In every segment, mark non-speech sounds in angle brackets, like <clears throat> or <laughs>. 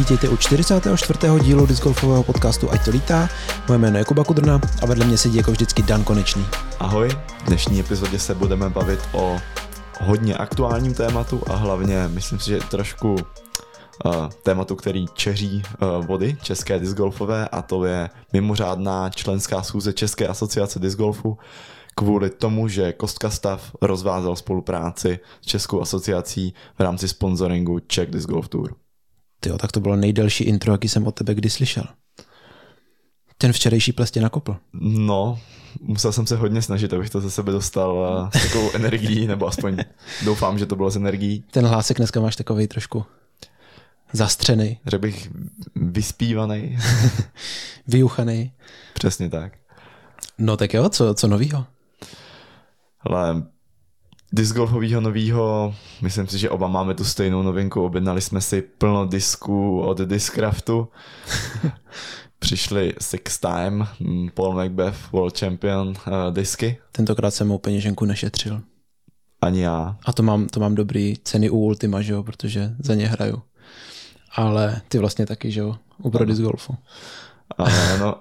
Vítejte u 44. dílu discgolfového podcastu Ať to lítá. Moje jméno je Kuba Kudrna a vedle mě sedí jako vždycky Dan Konečný. Ahoj, v dnešní epizodě se budeme bavit o hodně aktuálním tématu a hlavně myslím si, že trošku uh, tématu, který čeří uh, vody české discgolfové a to je mimořádná členská schůze České asociace discgolfu kvůli tomu, že Kostka Stav rozvázal spolupráci s Českou asociací v rámci sponsoringu Czech Disc Golf Tour. Tyjo, tak to bylo nejdelší intro, jaký jsem od tebe kdy slyšel. Ten včerejší plestě nakopl. No, musel jsem se hodně snažit, abych to ze sebe dostal s takovou <laughs> energií, nebo aspoň doufám, že to bylo s energií. Ten hlásek dneska máš takový trošku zastřený. Řekl bych vyspívaný. <laughs> Vyuchaný. Přesně tak. No tak jo, co, co novýho? Ale disc golfového novýho, myslím si, že oba máme tu stejnou novinku, objednali jsme si plno disků od Discraftu. <laughs> Přišli Six Time, mm, Paul Macbeth, World Champion uh, disky. Tentokrát jsem úplně ženku nešetřil. Ani já. A to mám, to mám dobrý ceny u Ultima, že jo, protože za ně hraju. Ale ty vlastně taky, že jo, u pro disc golfu. Ano,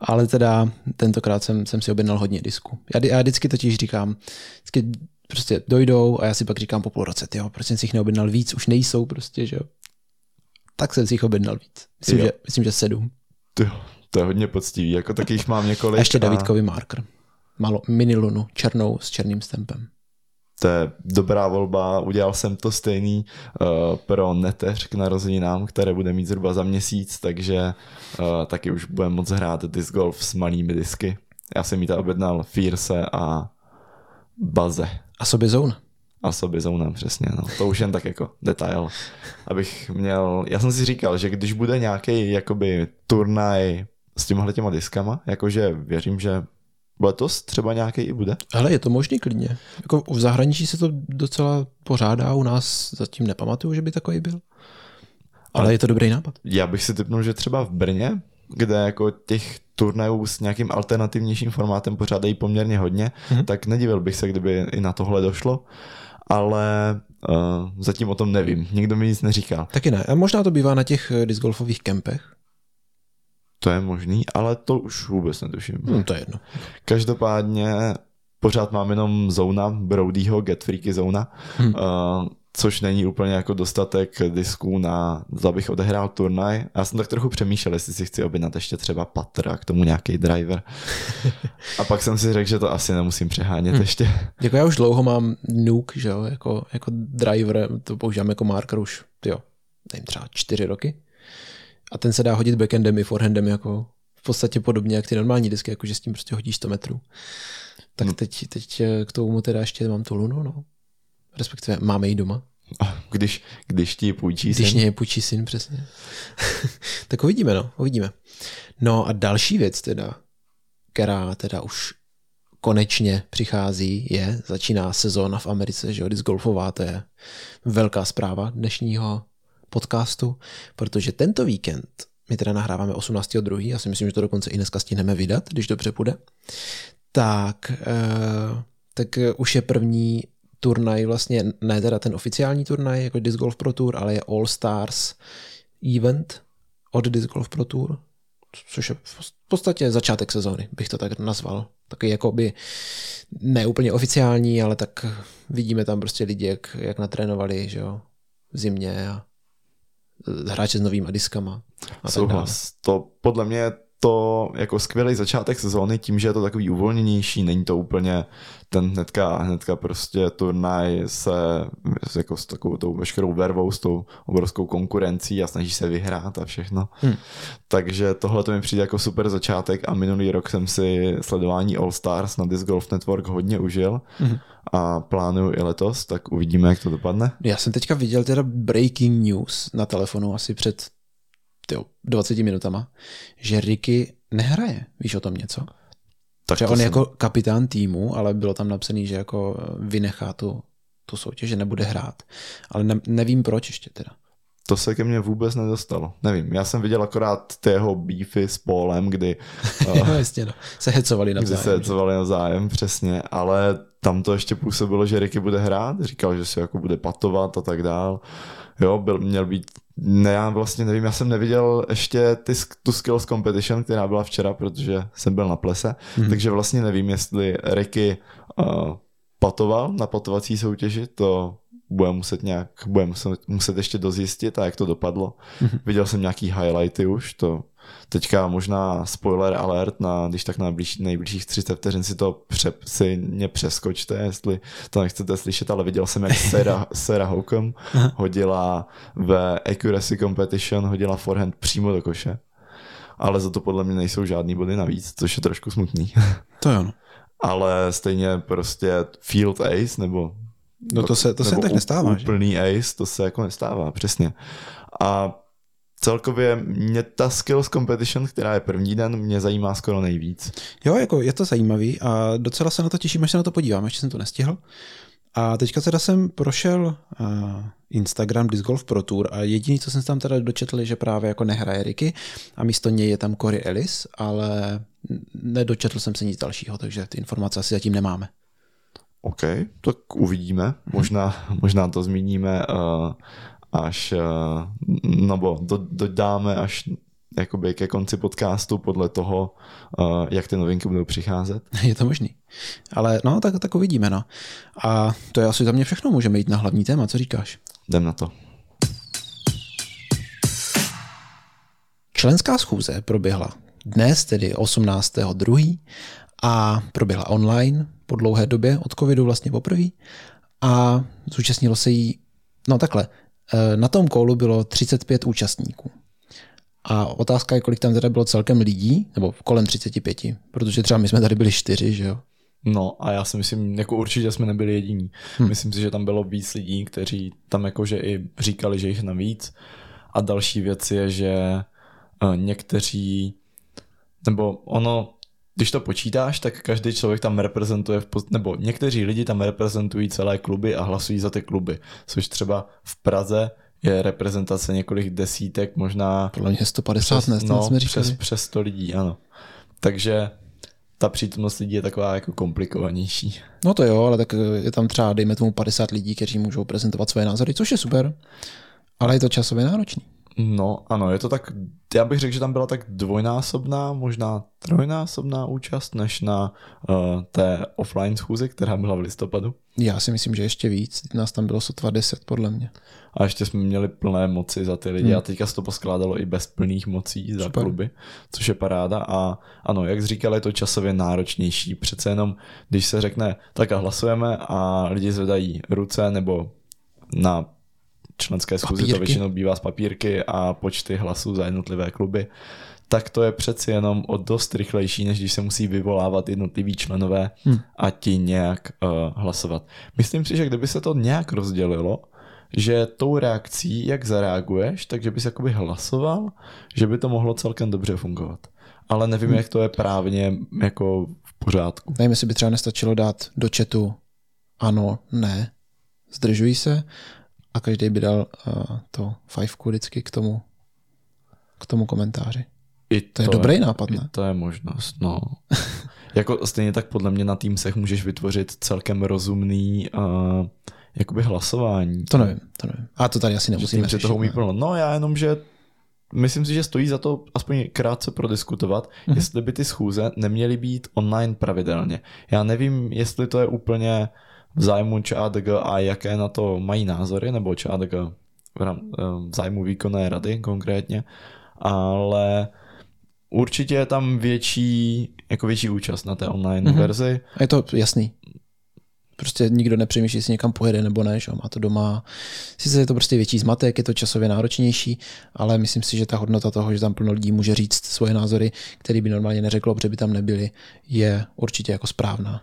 Ale teda tentokrát jsem, jsem si objednal hodně disku. Já, já vždycky totiž říkám, vždycky prostě dojdou a já si pak říkám po půl roce, jo, proč jsem si jich neobjednal víc, už nejsou prostě, že jo. Tak jsem si jich objednal víc. Myslím, že, myslím že sedm. To, to je hodně poctivý, jako takých mám několik. A ještě Davidkový marker. Malo mini lunu, černou s černým stempem. To je dobrá volba, udělal jsem to stejný uh, pro neteř k narozeninám, které bude mít zhruba za měsíc, takže uh, taky už budeme moc hrát disc golf s malými disky. Já jsem jí to objednal Fierce a Baze. A sobě zone. A sobě zóna, přesně. No. To už jen tak jako detail. Abych měl... Já jsem si říkal, že když bude nějaký jakoby turnaj s těmhle těma diskama, jakože věřím, že letos třeba nějaký i bude. Ale je to možný klidně. Jako v zahraničí se to docela pořádá, u nás zatím nepamatuju, že by takový byl. Ale, Ale je to dobrý nápad. Já bych si typnul, že třeba v Brně, kde jako těch turnajů s nějakým alternativnějším formátem pořádají poměrně hodně, mm-hmm. tak nedivil bych se, kdyby i na tohle došlo. Ale uh, zatím o tom nevím. Nikdo mi nic neříkal. Taky ne. A možná to bývá na těch discgolfových kempech. To je možný, ale to už vůbec netuším. Hmm, to je jedno. Každopádně pořád mám jenom zóna Brodyho, Get Freaky zóna, hmm. uh, což není úplně jako dostatek disků na, abych odehrál turnaj. Já jsem tak trochu přemýšlel, jestli si chci objednat ještě třeba patra, k tomu nějaký driver. <laughs> A pak jsem si řekl, že to asi nemusím přehánět hmm. ještě. <laughs> Jako já už dlouho mám Nuke, že jo, jako, jako driver, to používám jako marker už, jo, nevím, třeba čtyři roky a ten se dá hodit backendem i forehandem jako v podstatě podobně jak ty normální disky, jakože s tím prostě hodíš 100 metrů. Tak no. teď, teď eh, k tomu teda ještě mám tu Lunu, no. Respektive máme ji doma. A když, když ti půjčí když syn? Když mě půjčí syn, přesně. <laughs> tak uvidíme, no, uvidíme. No a další věc teda, která teda už konečně přichází, je, začíná sezóna v Americe, že jo, golfová, to je velká zpráva dnešního podcastu, protože tento víkend my teda nahráváme 18.2., já si myslím, že to dokonce i dneska stihneme vydat, když dobře půjde, tak, eh, tak už je první turnaj, vlastně ne teda ten oficiální turnaj, jako Disc Golf Pro Tour, ale je All Stars event od Disc Golf Pro Tour, což je v podstatě začátek sezóny, bych to tak nazval. Takový jako by neúplně oficiální, ale tak vidíme tam prostě lidi, jak, jak natrénovali, že jo, v zimě a hráče s novými diskama. A Souhlas. To podle mě to jako skvělý začátek sezóny tím, že je to takový uvolněnější, není to úplně ten hnedka, hnedka prostě turnaj se jako s takovou tou veškerou vervou, s tou obrovskou konkurencí a snaží se vyhrát a všechno. Hmm. Takže tohle to mi přijde jako super začátek a minulý rok jsem si sledování All Stars na Disc Golf Network hodně užil hmm. a plánuju i letos, tak uvidíme, jak to dopadne. Já jsem teďka viděl teda breaking news na telefonu asi před tyjo, 20 minutama, že Ricky nehraje. Víš o tom něco? Tak že on jsem... jako kapitán týmu, ale bylo tam napsané, že jako vynechá tu, tu soutěž, že nebude hrát. Ale ne, nevím proč ještě teda. To se ke mně vůbec nedostalo. Nevím, já jsem viděl akorát ty jeho beefy s Polem, kdy, <laughs> jo, jasně, no. se hecovali kdy navzájem. se hecovali navzájem, přesně, ale tam to ještě působilo, že Ricky bude hrát, říkal, že se jako bude patovat a tak dál. Jo, byl, měl být, ne, já vlastně nevím, já jsem neviděl ještě ty, tu Skills Competition, která byla včera, protože jsem byl na plese, hmm. takže vlastně nevím, jestli Ricky uh, patoval na patovací soutěži, to bude muset nějak, bude muset, muset ještě dozjistit a jak to dopadlo. Mm-hmm. Viděl jsem nějaký highlighty už, to teďka možná spoiler alert, na, když tak na blíž, nejbližších 30 vteřin si to pře, si mě přeskočte, jestli to nechcete slyšet, ale viděl jsem, jak <laughs> Sarah, Sarah Hockham hodila v Accuracy Competition, hodila forehand přímo do koše. Ale za to podle mě nejsou žádný body navíc, což je trošku smutný. <laughs> To jo, no. ale stejně prostě field ace, nebo No to se, to se tak nestává, že? Úplný ace, to se jako nestává, přesně. A celkově mě ta skills competition, která je první den, mě zajímá skoro nejvíc. Jo, jako je to zajímavý a docela se na to těším, až se na to podívám, ještě jsem to nestihl. A teďka teda jsem prošel uh, Instagram Disc Golf Pro Tour a jediný, co jsem se tam teda dočetl, je, že právě jako nehraje Ricky a místo něj je tam Corey Ellis, ale nedočetl jsem se nic dalšího, takže ty informace asi zatím nemáme. OK, tak uvidíme. Možná, možná to zmíníme uh, až, uh, nebo do, dodáme až jakoby ke konci podcastu podle toho, uh, jak ty novinky budou přicházet. Je to možný. Ale no, tak, tak uvidíme, no. A to je asi za mě všechno, můžeme jít na hlavní téma, co říkáš? Jdem na to. Členská schůze proběhla dnes, tedy 18.2. a proběhla online po dlouhé době od covidu vlastně poprvé a zúčastnilo se jí, no takhle, eh, na tom kolu bylo 35 účastníků. A otázka je, kolik tam teda bylo celkem lidí, nebo kolem 35, protože třeba my jsme tady byli čtyři, že jo? No a já si myslím, jako určitě jsme nebyli jediní. Hmm. Myslím si, že tam bylo víc lidí, kteří tam jakože i říkali, že jich navíc. A další věc je, že uh, někteří, nebo ono, když to počítáš, tak každý člověk tam reprezentuje, nebo někteří lidi tam reprezentují celé kluby a hlasují za ty kluby, což třeba v Praze je reprezentace několik desítek, možná Podle mě 150, přes, ne? no, jsme říkali. přes, přes 100 lidí, ano. Takže ta přítomnost lidí je taková jako komplikovanější. No to jo, ale tak je tam třeba, dejme tomu 50 lidí, kteří můžou prezentovat své názory, což je super, ale je to časově náročný. No ano, je to tak, já bych řekl, že tam byla tak dvojnásobná, možná trojnásobná účast, než na uh, té offline schůzi, která byla v listopadu. Já si myslím, že ještě víc, nás tam bylo sotva 10 podle mě. A ještě jsme měli plné moci za ty lidi hmm. a teďka se to poskládalo i bez plných mocí za Super. kluby, což je paráda a ano, jak jsi říkal, je to časově náročnější. Přece jenom, když se řekne, tak a hlasujeme a lidi zvedají ruce nebo na členské schůzi to většinou bývá z papírky a počty hlasů za jednotlivé kluby, tak to je přeci jenom o dost rychlejší, než když se musí vyvolávat jednotliví členové Hmm. a ti nějak uh, hlasovat. Myslím si, že kdyby se to nějak rozdělilo, že tou reakcí, jak zareaguješ, takže bys jakoby hlasoval, že by to mohlo celkem dobře fungovat. Ale nevím, jak to je právně jako v pořádku. Nevím, jestli by třeba nestačilo dát do chatu ano, ne, zdržují se a každý by dal uh, to fajfku vždycky k tomu, k tomu komentáři. I To je dobrý nápad, i ne? To je možnost, no. <laughs> jako stejně tak podle mě na Teamsech můžeš vytvořit celkem rozumný uh, jakoby hlasování. To nevím, to nevím. A to tady asi nemusíme řešit. toho umí plno. No já jenom, že myslím si, že stojí za to aspoň krátce prodiskutovat, Mhm. mm-hmm. jestli by ty schůze neměly být online pravidelně. Já nevím, jestli to je úplně v zájmu ČADG a jaké na to mají názory, nebo ČADG v zájmu výkonné rady konkrétně, ale určitě je tam větší, jako větší účast na té online Mhm. mm-hmm. verzi. Je to jasný. Prostě nikdo nepřemýšlí, jestli někam pojede nebo ne, že má to doma. Sice je to prostě větší zmatek, je to časově náročnější, ale myslím si, že ta hodnota toho, že tam plno lidí může říct svoje názory, které by normálně neřeklo, protože by tam nebyly, je určitě jako správná.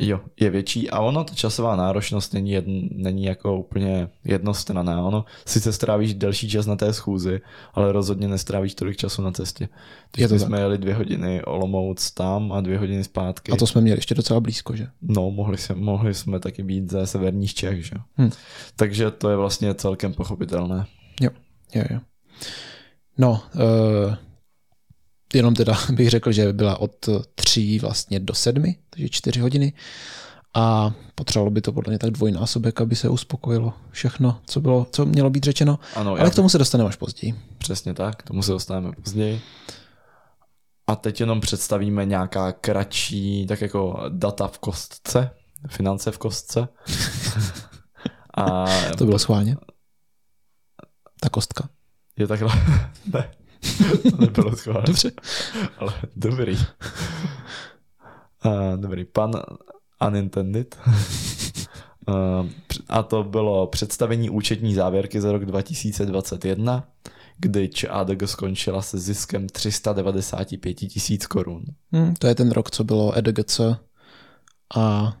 Jo, je větší a ono, ta časová náročnost není, jedn, není jako úplně jednostranná. Ono sice strávíš delší čas na té schůzi, ale rozhodně nestrávíš tolik času na cestě. Když Je to my tak. jsme jeli dvě hodiny Olomouc tam a dvě hodiny zpátky, A to jsme měli ještě docela blízko, že? no, mohli, jsme, mohli jsme taky být ze severních Čech, že? Hm. Takže to je vlastně celkem pochopitelné. Jo, jo, jo. No, uh, jenom teda <laughs> bych řekl, že byla od tří vlastně do sedmi, takže čtyři hodiny a potřebovalo by to podle mě tak dvojnásobek, aby se uspokojilo všechno, co, bylo, co mělo být řečeno, Ano, ale k tomu se dostaneme až později. Přesně tak, k tomu se dostaneme později. A teď jenom představíme nějaká kratší, tak jako data v kostce, finance v kostce. <laughs> A To bylo schválně. Ta kostka. je takhle, <laughs> ne, <laughs> nebylo schválně, Dobře. ale dobrý. A, dobrý, pan unintended. A, a to bylo představení účetní závěrky za rok 2021, kdy ČADG skončila se ziskem 395 tisíc korun. Hm, to je ten rok, co bylo EDGC a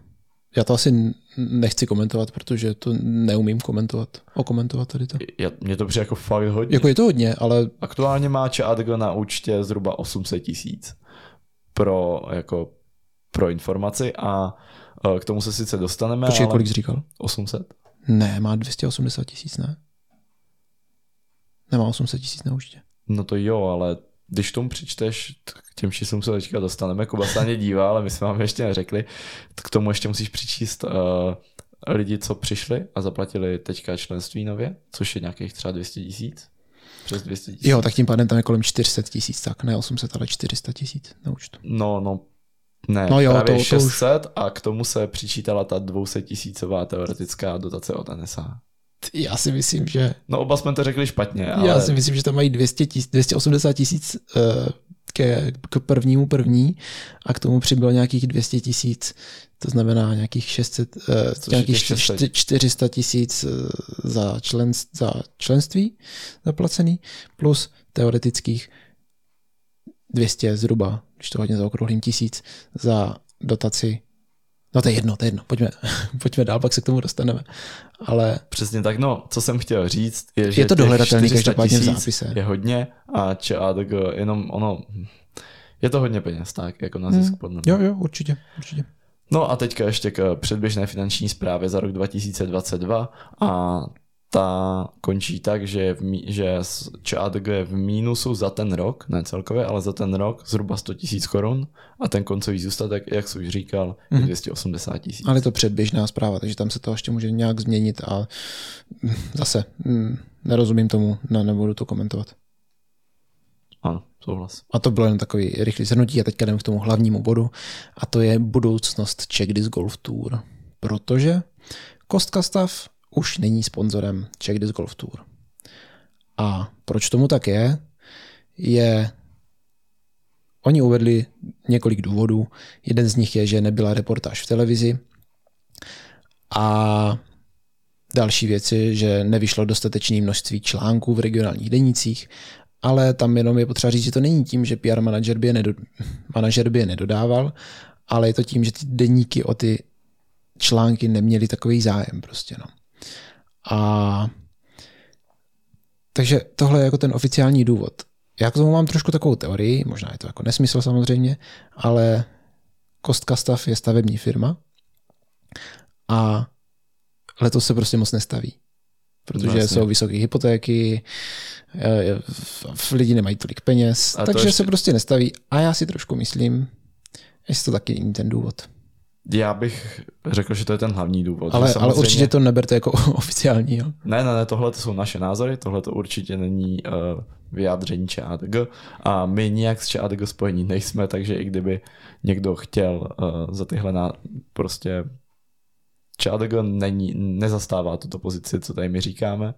já to asi nechci komentovat, protože to neumím komentovat, okomentovat tady to. Já- Mně to přijde jako fakt hodně. Jako je to hodně, ale Aktuálně má ČADG na účtě zhruba 800 tisíc pro, jako, pro informaci a e, k tomu se sice dostaneme, počkej, ale kolik jsi říkal? 800? Ne, má 280 tisíc, ne? Nemá 800 tisíc na účtě. No to jo, ale když tomu přečteš, tak k těm číslům se teďka dostaneme, Kuba se na dívá, ale my jsme vám ještě neřekli, k tomu ještě musíš přičíst uh, lidi, co přišli a zaplatili teďka členství nově, což je nějakých třeba 200 tisíc. Přes 200 tisíc. Jo, tak tím pádem tam je kolem 400 tisíc, tak ne 800, ale 400 tisíc na účtu. No, no, ne, No jo, právě to- to, to už- 600 a k tomu se přičítala ta 200 tisícová teoretická dotace od NSA. Já si myslím, že No oba jsme to řekli špatně, ale Já si myslím, že tam mají 200 tis, 280 tisíc eh, ke, k prvnímu první a k tomu přibylo nějakých 200 tisíc, to znamená nějakých 600, eh, Což je nějakých těch 600. čty- 400 tisíc eh, za, člen, za členství zaplacený, plus teoretických 200 zhruba, když to hodně zaokrouhlím, tisíc za dotaci. No to je jedno, to je jedno, pojďme, <laughs> pojďme dál, pak se k tomu dostaneme. Ale přesně tak, no, co jsem chtěl říct, je, že je to dohledatelný 400 každopádně v zápise. je hodně a ČADG jenom ono, je to hodně peněz, tak, jako na zisk Hmm. podle mě. Jo, jo, určitě, určitě. No a teďka ještě k předběžné finanční zprávě za rok 2022 a ta končí tak, že, je v mí, že ČADG je v mínusu za ten rok, ne celkově, ale za ten rok zhruba 100 tisíc korun a ten koncový zůstatek, jak jsi už říkal, je 280 tisíc. Ale je to předběžná zpráva, takže tam se to ještě může nějak změnit a zase mm, nerozumím tomu, ne, nebudu to komentovat. Ano, souhlas. A to bylo jen takový rychlý zhrnutí a teďka jdeme k tomu hlavnímu bodu a to je budoucnost Czech Disc Golf Tour, protože Kostka Stav už není sponzorem Czech Disc Golf Tour. A proč tomu tak je, je Oni uvedli několik důvodů. Jeden z nich je, že nebyla reportáž v televizi a další věc je, že nevyšlo dostatečné množství článků v regionálních denících, ale tam jenom je potřeba říct, že to není tím, že PR manažer by je, nedo, <laughs> manažer by je nedodával, ale je to tím, že ty deníky o ty články neměli takový zájem prostě. No. A takže tohle je jako ten oficiální důvod. Já k tomu mám trošku takovou teorii, možná je to jako nesmysl samozřejmě, ale Kostka Stav je stavební firma a letos se prostě moc nestaví. Protože Vlastně. jsou vysoké hypotéky, eh, lidi nemají tolik peněz, A takže ještě- se prostě nestaví. A já si trošku myslím, jestli to taky není ten důvod. Já bych řekl, že to je ten hlavní důvod. Ale, že ale samozřejmě- určitě to neberte jako <laughs> oficiální. Jo? Ne, ne, ne, tohle to jsou naše názory, tohle to určitě není uh, vyjádření ČADG a my nijak s ČADG spojení nejsme, takže i kdyby někdo chtěl uh, za tyhle na, prostě ČADG není, nezastává tuto pozici, co tady my říkáme,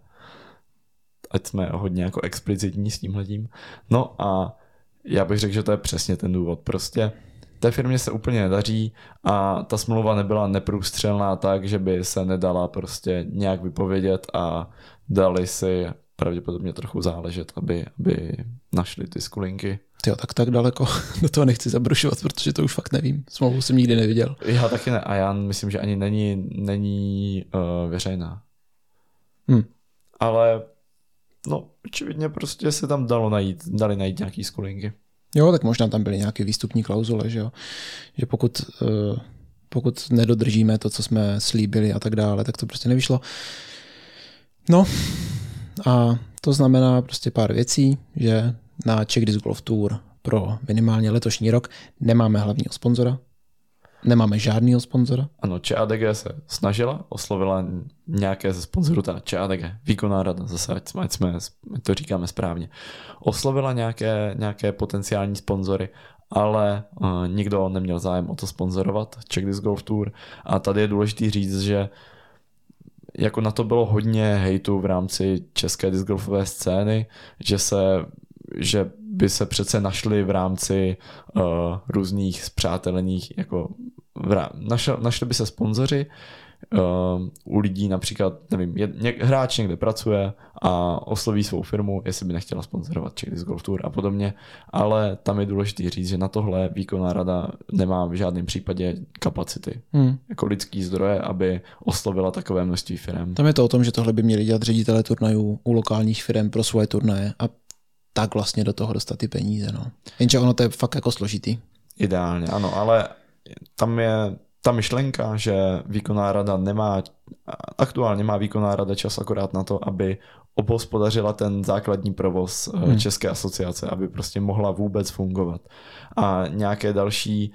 ať jsme hodně jako explicitní s tímhletím. No a já bych řekl, že to je přesně ten důvod. Prostě té firmě se úplně nedaří a ta smlouva nebyla neprůstřelná tak, že by se nedala prostě nějak vypovědět a dali si pravděpodobně trochu záležet, aby, aby našli ty skulinky. Tyjo, tak tak daleko <laughs> do toho nechci zabrušovat, protože to už fakt nevím. Smlouvu jsem nikdy neviděl. Já taky ne a já myslím, že ani není, není uh, veřejná. Hm. Ale no, očividně prostě se tam dalo najít, dali najít nějaký skulinky. Jo, tak možná tam byly nějaké výstupní klauzule, že jo. Že pokud, eh, pokud nedodržíme to, co jsme slíbili a tak dále, tak to prostě nevyšlo. No a to znamená prostě pár věcí, že na Czech Disc Golf Tour pro minimálně letošní rok nemáme hlavního sponzora, nemáme žádného sponzora. Ano, ČADG se snažila, oslovila nějaké ze sponzorů, ta ČADG, výkonná rada, zase ať jsme, ať jsme, to říkáme správně, oslovila nějaké, nějaké potenciální sponzory, ale uh, nikdo neměl zájem o to sponzorovat Czech Disc Golf Tour a tady je důležité říct, že jako na to bylo hodně hejtu v rámci české discgolfové scény, že se že by se přece našli v rámci uh, různých zpřátelených, jako v, našel, našli by se sponzoři uh, u lidí například, nevím, je, ně, hráč někde pracuje a osloví svou firmu, jestli by nechtěla sponzorovat Czech Disc Golf Tour a podobně, ale tam je důležité říct, že na tohle výkonná rada nemá v žádném případě kapacity, hmm. jako lidský zdroje, aby oslovila takové množství firm. Tam je to o tom, že tohle by měli dělat ředitele turnajů u lokálních firm pro svoje turnaje a tak vlastně do toho dostat ty peníze. No. Jenže ono to je fakt jako složitý. Ideálně, ano, ale tam je ta myšlenka, že výkonná rada nemá, aktuálně má výkonná rada čas akorát na to, aby obhospodařila ten základní provoz eh, hmm. České asociace, aby prostě mohla vůbec fungovat. A nějaké další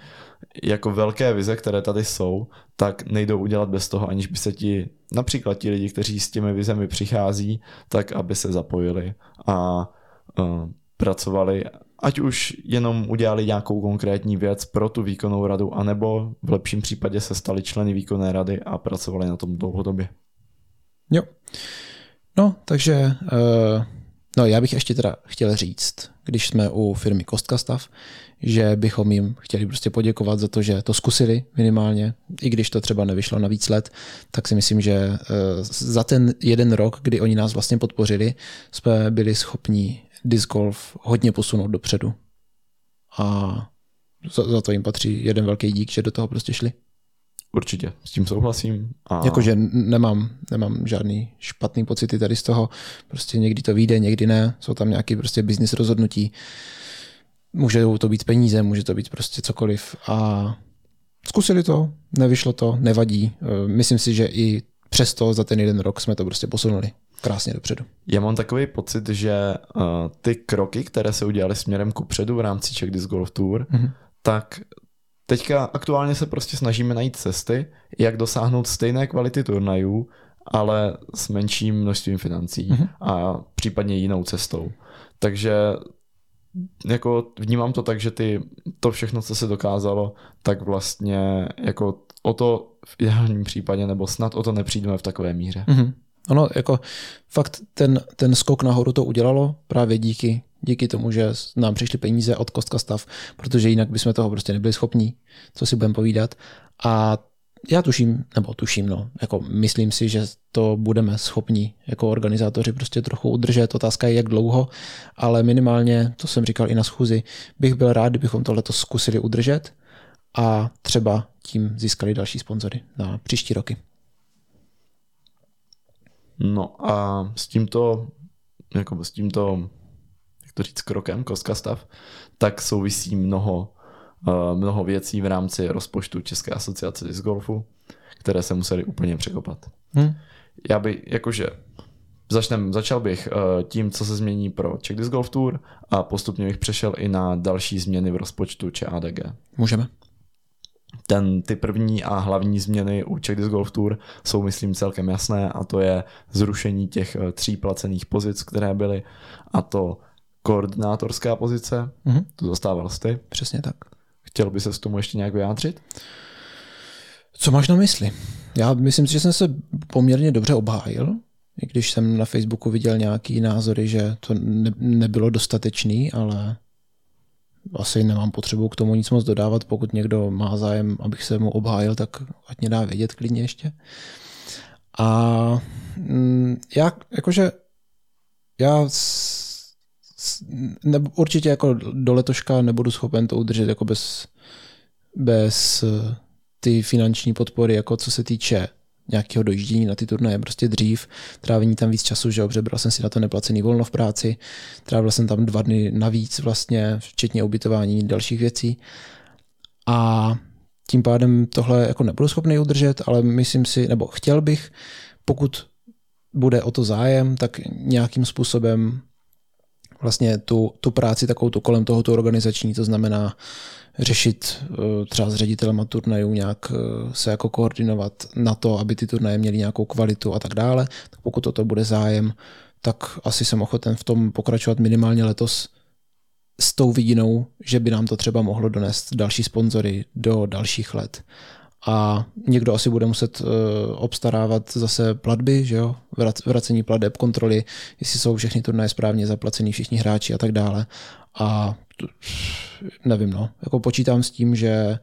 jako velké vize, které tady jsou, tak nejdou udělat bez toho, aniž by se ti, například ti lidi, kteří s těmi vizemi přichází, tak aby se zapojili a pracovali ať už jenom udělali nějakou konkrétní věc pro tu výkonnou radu, anebo v lepším případě se stali členy výkonné rady a pracovali na tom dlouhodobě. Jo. No, takže uh, no já bych ještě teda chtěl říct, když jsme u firmy Kostka Stav, že bychom jim chtěli prostě poděkovat za to, že to zkusili minimálně, i když to třeba nevyšlo na víc let, tak si myslím, že uh, za ten jeden rok, kdy oni nás vlastně podpořili, jsme byli schopni disc golf hodně posunout dopředu. A za, za to jim patří jeden velký dík, že do toho prostě šli. Určitě, s tím souhlasím. A... Jakože nemám, nemám žádný špatný pocity tady z toho. Prostě někdy to vyjde, někdy ne. Jsou tam nějaké prostě business rozhodnutí. Může to být peníze, může to být prostě cokoliv. A zkusili to, nevyšlo to, nevadí. Myslím si, že i přesto za ten jeden rok jsme to prostě posunuli krásně dopředu. Já mám takový pocit, že uh, ty kroky, které se udělaly směrem ku předu v rámci Czech Disc Golf Tour, mm-hmm. tak teďka aktuálně se prostě snažíme najít cesty, jak dosáhnout stejné kvality turnajů, ale s menším množstvím financí mm-hmm. a případně jinou cestou. Takže jako vnímám to tak, že ty, to všechno, co se dokázalo, tak vlastně jako o to v ideálním případě, nebo snad o to nepřijdeme v takové míře. Mm-hmm. Ono jako fakt ten, ten skok nahoru to udělalo právě díky, díky tomu, že nám přišly peníze od Kostka Stav, protože jinak bychom toho prostě nebyli schopní, co si budeme povídat. A já tuším, nebo tuším, no, jako myslím si, že to budeme schopni jako organizátoři prostě trochu udržet. Otázka je, jak dlouho, ale minimálně, to jsem říkal i na schůzi, bych byl rád, kdybychom tohleto zkusili udržet a třeba tím získali další sponzory na příští roky. No a s tímto, jako s tímto, jak to říct, krokem, Koska stav, tak souvisí mnoho, uh, mnoho věcí v rámci rozpočtu České asociace disc golfu, které se museli úplně překopat. Hmm. Já by, jakože, začnem, začal bych uh, tím, co se změní pro Czech Disc Golf Tour a postupně bych přešel i na další změny v rozpočtu ČADG. Můžeme ten, ty první a hlavní změny u Czech Disc Golf Tour jsou, myslím, celkem jasné a to je zrušení těch eh, tří placených pozic, které byly a to koordinátorská pozice, mm-hmm. tu dostával ty. Přesně tak. Chtěl by se s tomu ještě nějak vyjádřit? Co máš na mysli? Já myslím že jsem se poměrně dobře obhájil, i když jsem na Facebooku viděl nějaký názory, že to ne, nebylo dostatečný, ale asi nemám potřebu k tomu nic moc dodávat. Pokud někdo má zájem, abych se mu obhájil, tak ať mě dá vědět klidně ještě. A mm, já, jakože, já s, ne, určitě jako do letoška nebudu schopen to udržet jako bez, bez ty finanční podpory, jako co se týče nějakého dojíždění na ty turnaje prostě dřív, trávení tam víc času, že dobře, bral jsem si na to neplacený volno v práci, trávil jsem tam dva dny navíc vlastně, včetně ubytování dalších věcí. A tím pádem tohle jako nebudu schopný udržet, ale myslím si, nebo chtěl bych, pokud bude o to zájem, tak nějakým způsobem vlastně tu, tu práci takovou tu kolem tohoto organizační, to znamená řešit eh, třeba s ředitelema turnajů nějak eh, se jako koordinovat na to, aby ty turnaje měly nějakou kvalitu a tak dále, tak pokud toto bude zájem, tak asi jsem ochoten v tom pokračovat minimálně letos s tou vidinou, že by nám to třeba mohlo donést další sponzory do dalších let. A někdo asi bude muset uh, obstarávat zase platby, že jo? vracení plateb, kontroly, jestli jsou všechny turnaje správně zaplacený, všichni hráči a tak dále. A nevím, no. Jako počítám s tím, že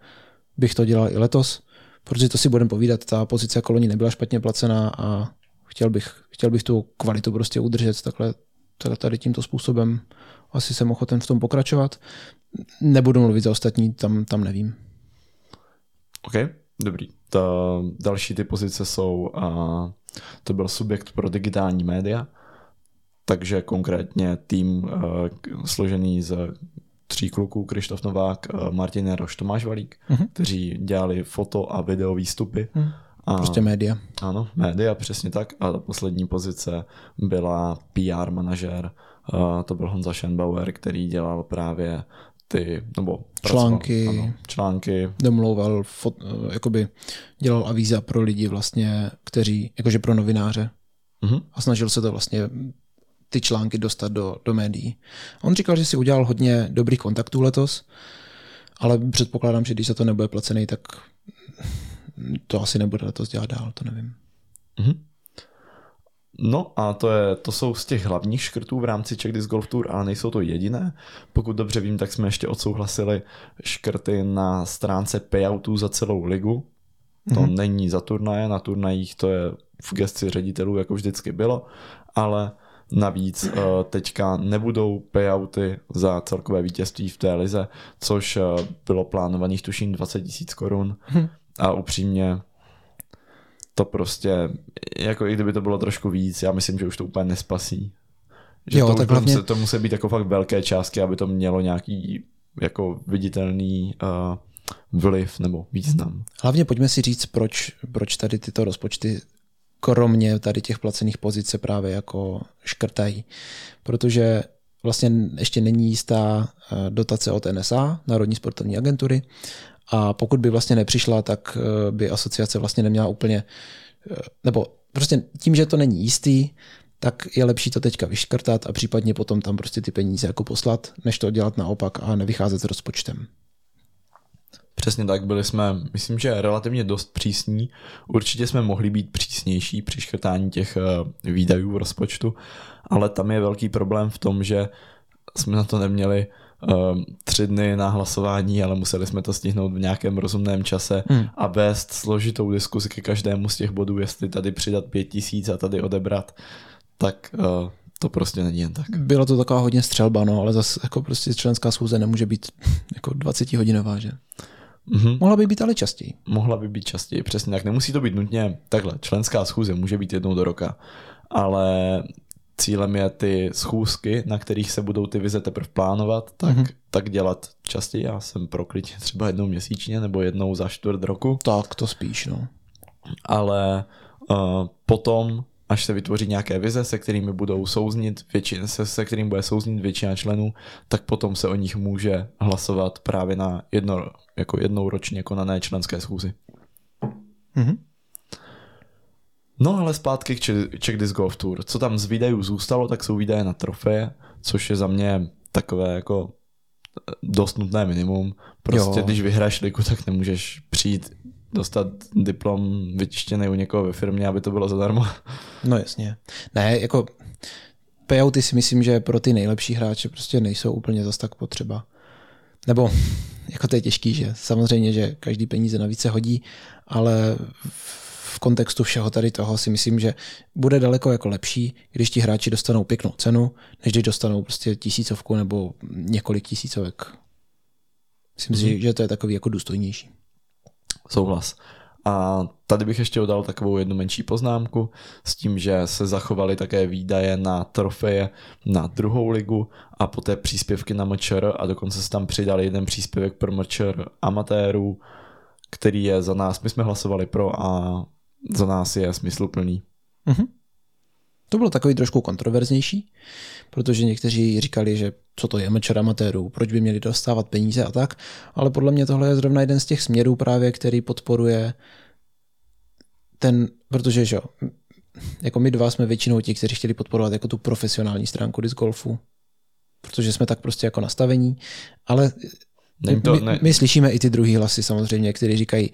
bych to dělal i letos, protože to si budeme povídat, ta pozice koloní nebyla špatně placená a chtěl bych, chtěl bych tu kvalitu prostě udržet takhle, tady tímto způsobem. Asi jsem ochoten v tom pokračovat. Nebudu mluvit za ostatní, tam, tam nevím. OK, dobrý. Ta další ty pozice jsou, a to byl subjekt pro digitální média, takže konkrétně tým uh, složený z tří kluků, Krištof Novák, uh, Martin Jaroš, Tomáš Valík, uh-huh. kteří dělali foto a video výstupy. Uh-huh. A, prostě média. Ano, média, přesně tak. A ta poslední pozice byla PR manažer. Uh, to byl Honza Schenbauer, který dělal právě ty, nebo články, ano, články. Domlouval, fot, jakoby dělal avíza pro lidi vlastně, kteří, jakože pro novináře. Uh-huh. A snažil se to vlastně ty články dostat do, do médií. On říkal, že si udělal hodně dobrých kontaktů letos, ale předpokládám, že když za to nebude placený, tak to asi nebude letos dělat dál, to nevím. Mm-hmm. No a to, je, to jsou z těch hlavních škrtů v rámci Czech Disc Golf Tour, ale nejsou to jediné. Pokud dobře vím, tak jsme ještě odsouhlasili škrty na stránce payoutů za celou ligu. To mm-hmm. není za turnaje, na turnajích to je v gesci ředitelů, jako vždycky bylo, ale Navíc uh, teďka nebudou payouty za celkové vítězství v té lize, což uh, bylo plánovaných tuším 20 tisíc korun. Hm. A upřímně to prostě, jako i kdyby to bylo trošku víc, já myslím, že už to úplně nespasí. Že jo, to, tak hlavně... musí, to musí být jako fakt velké částky, aby to mělo nějaký jako viditelný uh, vliv nebo význam. Hlavně pojďme si říct, proč, proč tady tyto rozpočty kromě tady těch placených pozic se právě jako škrtají. Protože vlastně ještě není jistá eh, dotace od NSA, Národní sportovní agentury, a pokud by vlastně nepřišla, tak eh, by asociace vlastně neměla úplně, eh, nebo prostě tím, že to není jistý, tak je lepší to teďka vyškrtat a případně potom tam prostě ty peníze jako poslat, než to dělat naopak a nevycházet s rozpočtem. Přesně tak, byli jsme, myslím, že relativně dost přísní. Určitě jsme mohli být přísnější při škrtání těch eh, výdajů v rozpočtu, ale tam je velký problém v tom, že jsme na to neměli tři dny na hlasování, ale museli jsme to stihnout v nějakém rozumném čase hmm. a vést složitou diskusi ke každému z těch bodů, jestli tady přidat pět tisíc a tady odebrat, tak uh, to prostě není jen tak. Bylo to taková hodně střelba, no, ale zase jako prostě členská schůze nemůže být jako 20 hodinová, že? Mm-hmm. Mohla by být ale častěji. Mohla by být častěji, přesně tak. Nemusí to být nutně takhle. Členská schůze může být jednou do roka, ale cílem je ty schůzky, na kterých se budou ty vize teprve plánovat, tak, mm-hmm. tak dělat častěji. Já jsem prokliť třeba jednou měsíčně nebo jednou za čtvrt roku. Tak to spíš, no. Ale uh, potom až se vytvoří nějaké vize, se kterými budou souznit většina, se, se kterým bude souznit většina členů, tak potom se o nich může hlasovat právě na jedno, jako jednou ročně konané členské schůzi. Mm-hmm. No ale zpátky k Czech Disc Golf Tour. Co tam z výdajů zůstalo, tak jsou výdaje na trofeje, což je za mě takové jako dost nutné minimum. Prostě jo. když vyhráš ligu, tak nemůžeš přijít dostat diplom vytištěný u někoho ve firmě, aby to bylo zadarmo. <laughs> No jasně. Ne, jako payouty si myslím, že pro ty nejlepší hráče prostě nejsou úplně zas tak potřeba. Nebo jako to je těžký, že samozřejmě, že každý peníze navíc se hodí, ale v kontextu všeho tady toho si myslím, že bude daleko jako lepší, když ti hráči dostanou pěknou cenu, než když dostanou prostě tisícovku nebo několik tisícovek. Myslím si, mhm. že to je takový jako důstojnější. Souhlas. A tady bych ještě udal takovou jednu menší poznámku s tím, že se zachovaly také výdaje na trofeje na druhou ligu a poté příspěvky na MČR a dokonce se tam přidal jeden příspěvek pro MČR amatérů, který je za nás, my jsme hlasovali pro a za nás je smysluplný. Mm-hmm. To bylo takový trošku kontroverznější, protože někteří říkali, že co to je mečer amatérů, proč by měli dostávat peníze a tak, ale podle mě tohle je zrovna jeden z těch směrů právě, který podporuje ten, protože že jo, jako my dva jsme většinou ti, kteří chtěli podporovat jako tu profesionální stránku disc golfu, protože jsme tak prostě jako nastavení, ale to, my, my slyšíme i ty druhý hlasy samozřejmě, kteří říkají,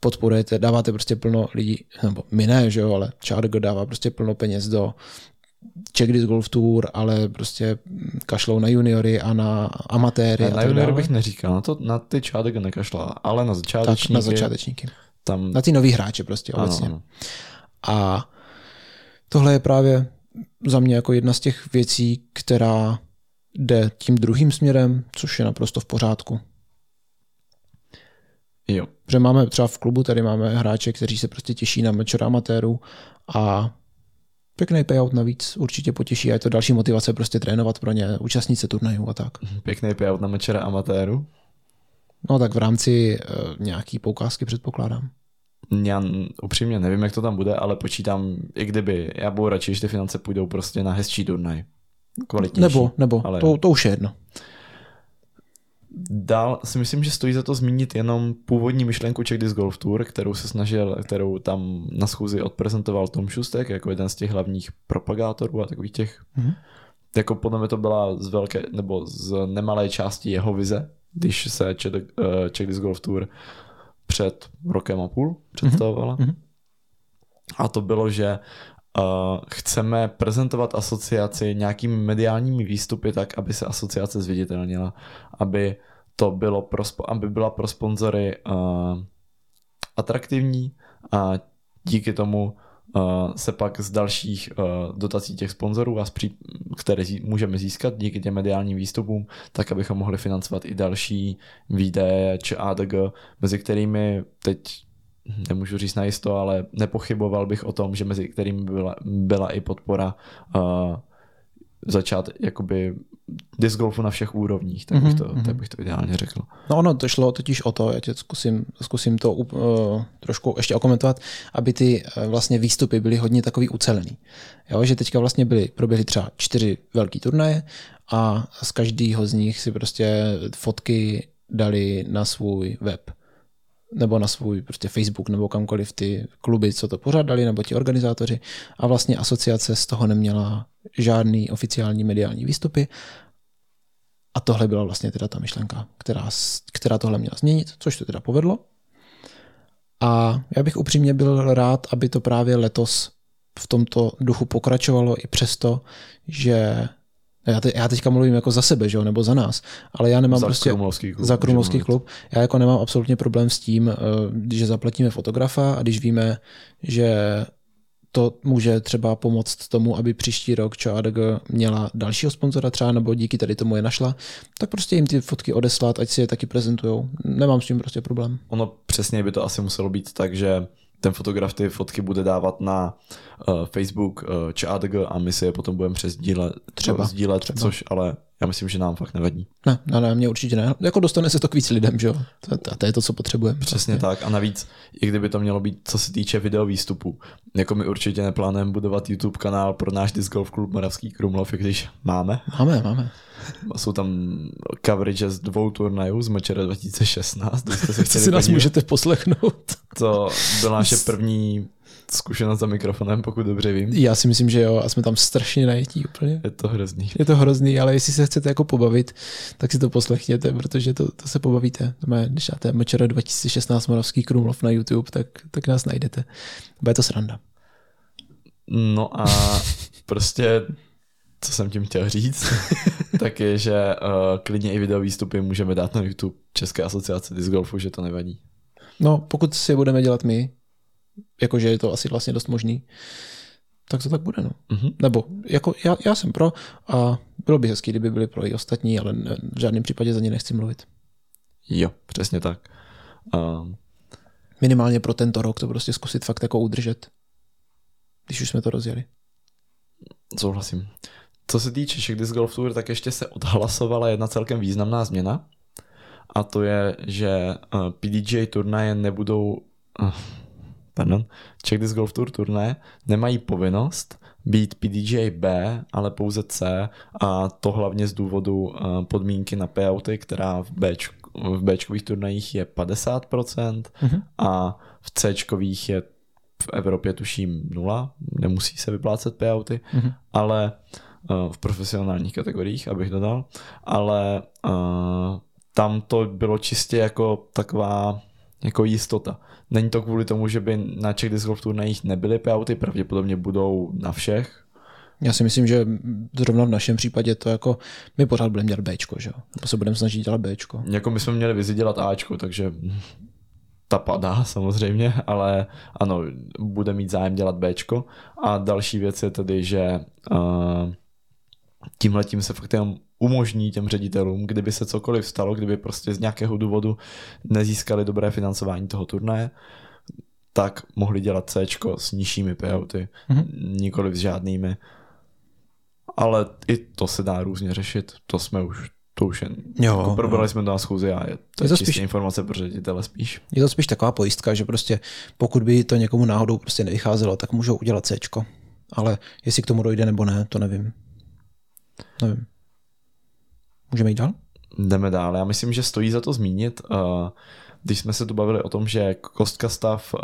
podporujete, dáváte prostě plno lidí, nebo my ne, že jo, ale Chargo dává prostě plno peněz do Czech Disc Golf Tour, ale prostě kašlou na juniory a na amatéry. A na juniory bych neříkal, na, to, na ty Chargo nekašla, ale na začátečníky. Tak, na začátečníky. Tam... Na ty nový hráče prostě obecně. Ano, ano. A tohle je právě za mě jako jedna z těch věcí, která jde tím druhým směrem, což je naprosto v pořádku. Jo. Protože máme třeba v klubu, tady máme hráče, kteří se prostě těší na mečer amatérů a pěkný payout navíc určitě potěší a je to další motivace prostě trénovat pro ně, účastnit se turnajů a tak. Mhm, pěkný payout na mečera amatéru? No tak v rámci uh, nějaký poukázky předpokládám. Já upřímně nevím, jak to tam bude, ale počítám, i kdyby, já budu radši, že ty finance půjdou prostě na hezčí turnaj. Kvalitnější. Nebo, nebo, ale... to, to už je jedno. Dál si myslím, že stojí za to zmínit jenom původní myšlenku Czech Disc Golf Tour, kterou se snažil, kterou tam na schůzi odprezentoval Tom Šustek jako jeden z těch hlavních propagátorů a takových těch. Mm-hmm. Jako podle mě to byla z velké, nebo z nemalé části jeho vize, když se Czech, Czech Disc Golf Tour před rokem a půl představovala. Mm-hmm. A to bylo, že chceme prezentovat asociaci nějakými mediálními výstupy tak, aby se asociace zviditelnila, aby to bylo pro, aby byla pro sponzory uh, atraktivní a díky tomu uh, se pak z dalších uh, dotací těch sponzorů, a pří, které zí, můžeme získat díky těm mediálním výstupům, tak abychom mohli financovat i další výdaje či ADG, mezi kterými teď nemůžu říct najisto, ale nepochyboval bych o tom, že mezi kterými byla, byla i podpora uh, začát jakoby disc golfu na všech úrovních, tak bych, to, mm-hmm. tak bych to ideálně řekl. No ono to šlo totiž o to, já tě zkusím, zkusím to uh, trošku ještě okomentovat, aby ty uh, vlastně výstupy byly hodně takový ucelený. Jo, že teďka vlastně byly, proběhly třeba čtyři velký turnaje a z každého z nich si prostě fotky dali na svůj web nebo na svůj prostě Facebook nebo kamkoliv ty kluby, co to pořádali, nebo ti organizátoři a vlastně asociace z toho neměla žádný oficiální mediální výstupy a tohle byla vlastně teda ta myšlenka, která, která tohle měla změnit, což to teda povedlo. A já bych upřímně byl rád, aby to právě letos v tomto duchu pokračovalo i přesto, že já, te, já teďka mluvím jako za sebe, že jo, nebo za nás, ale já nemám za prostě Krumlovský klub, za Krumlovský klub. Já jako nemám absolutně problém s tím, eh, že zaplatíme fotografa a když víme, že to může třeba pomoct tomu, aby příští rok ČADG měla dalšího sponzora třeba, nebo díky tady tomu je našla, tak prostě jim ty fotky odeslat, ať si je taky prezentujou. Nemám s tím prostě problém. Ono přesně by to asi muselo být tak, že ten fotograf ty fotky bude dávat na uh, Facebook uh, či ADG a my si je potom budeme přesdílet, třeba, sdílet, třeba. což ale já myslím, že nám fakt nevadí. Ne, ne, ne, mě určitě ne. Jako dostane se to k víc lidem, že jo? To, to je to, co potřebujeme. Přesně vlastně. tak. A navíc, i kdyby to mělo být, co se týče video výstupu, jako my určitě neplánujeme budovat YouTube kanál pro náš Disc Golf Klub Moravský Krumlov, i když máme. Máme, máme. Jsou tam coverage z dvou turnajů z Mečera 2016. Jste se si nás můžete poslechnout. To byla naše první zkušenost za mikrofonem, pokud dobře vím. Já si myslím, že jo, a jsme tam strašně najetí úplně. Je to hrozný. Je to hrozný, ale jestli se chcete jako pobavit, tak si to poslechněte, protože to, to se pobavíte. Když dáte Mečera 2016 Moravský Krumlov na YouTube, tak, tak nás najdete. Bude to sranda. No a prostě co jsem tím chtěl říct, <laughs> tak je, že uh, klidně i video výstupy můžeme dát na YouTube České asociace disc golfu, že to nevadí. No, pokud si je budeme dělat my, jakože je to asi vlastně dost možný, tak to tak bude, no. Mm-hmm. Nebo jako já, já jsem pro a bylo by hezký, kdyby byli pro i ostatní, ale ne, v žádném případě za ně nechci mluvit. Jo, přesně tak. Um... Minimálně pro tento rok to prostě zkusit fakt jako udržet, když už jsme to rozjeli. Souhlasím. Co se týče Czech Disc Golf Tour, tak ještě se odhlasovala jedna celkem významná změna a to je, že uh, PDJ turnaje nebudou uh, pardon, Czech Disc Golf Tour turné nemají povinnost být PDJ B, ale pouze C a to hlavně z důvodu eh, podmínky na payouty, která v B v Bčkových turnajích je 50% mm-hmm. a v Cčkových je v Evropě tuším nula, nemusí se vyplácet payouty, mm-hmm. ale uh, v profesionálních kategoriích, abych dodal, ale uh, tam to bylo čistě jako taková jako jistota. Není to kvůli tomu, že by na Czech Disc Golf turnajích nebyly payouty, pravděpodobně budou na všech, já si myslím, že zrovna v našem případě to jako my pořád budeme dělat Bčko, že jo? Nebo se budeme snažit dělat Bčko. Jako my jsme měli vizi dělat Ačko, takže ta padá samozřejmě, ale ano, bude mít zájem dělat Bčko. A další věc je tedy, že uh, tímhle tím se fakt jenom umožní těm ředitelům, kdyby se cokoliv stalo, kdyby prostě z nějakého důvodu nezískali dobré financování toho turnaje, tak mohli dělat C s nižšími payouty, mm-hmm. nikoli s žádnými ale i to se dá různě řešit, to jsme už to už jen, jo, jako probrali jo. jsme to na schůzi a je to, je to spíš, informace pro ředitele spíš. Je to spíš taková pojistka, že prostě pokud by to někomu náhodou prostě nevycházelo, tak můžou udělat C. Ale jestli k tomu dojde nebo ne, to nevím. Nevím. Můžeme jít dál? Jdeme dál. Já myslím, že stojí za to zmínit. Uh, když jsme se tu bavili o tom, že Kostka Stav uh,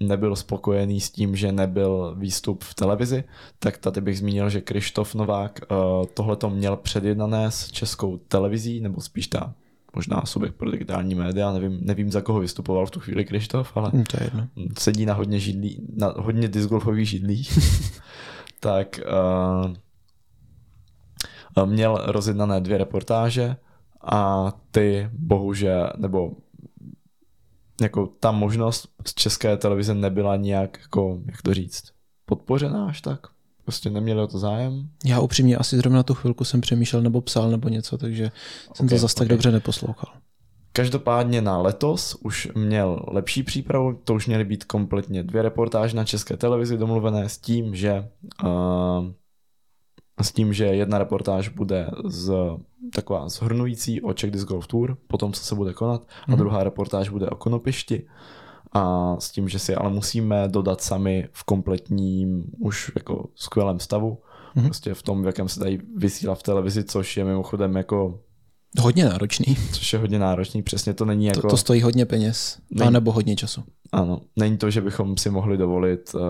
nebyl spokojený s tím, že nebyl výstup v televizi, tak tady bych zmínil, že Krištof Novák uh, tohleto měl předjednané s českou televizí, nebo spíš ta možná subjekt pro digitální média, nevím, nevím za koho vystupoval v tu chvíli Krištof, ale hm, to je jedno. sedí na hodně židlí, na hodně discgolfových židlí, <laughs> tak uh, měl rozjednané dvě reportáže a ty bohužel, nebo jako ta možnost z české televize nebyla nějak, jako, jak to říct, podpořená až tak. Prostě neměli o to zájem. Já upřímně asi zrovna tu chvilku jsem přemýšlel nebo psal nebo něco, takže jsem okay, to zase okay. tak dobře neposlouchal. Každopádně na letos už měl lepší přípravu, to už měly být kompletně dvě reportáže na české televizi domluvené s tím, že uh, s tím, že jedna reportáž bude z taková zhrnující o Czech Disc Golf Tour, potom co se bude konat, a mm. druhá reportáž bude o konopišti. A s tím, že si ale musíme dodat sami v kompletním, už jako skvělém stavu, mm. prostě v tom, v jakém se dají vysílat v televizi, což je mimochodem jako Hodně náročný. Což je hodně náročný, přesně to není jako... To, to stojí hodně peněz, není... nebo hodně času. Ano, není to, že bychom si mohli dovolit uh,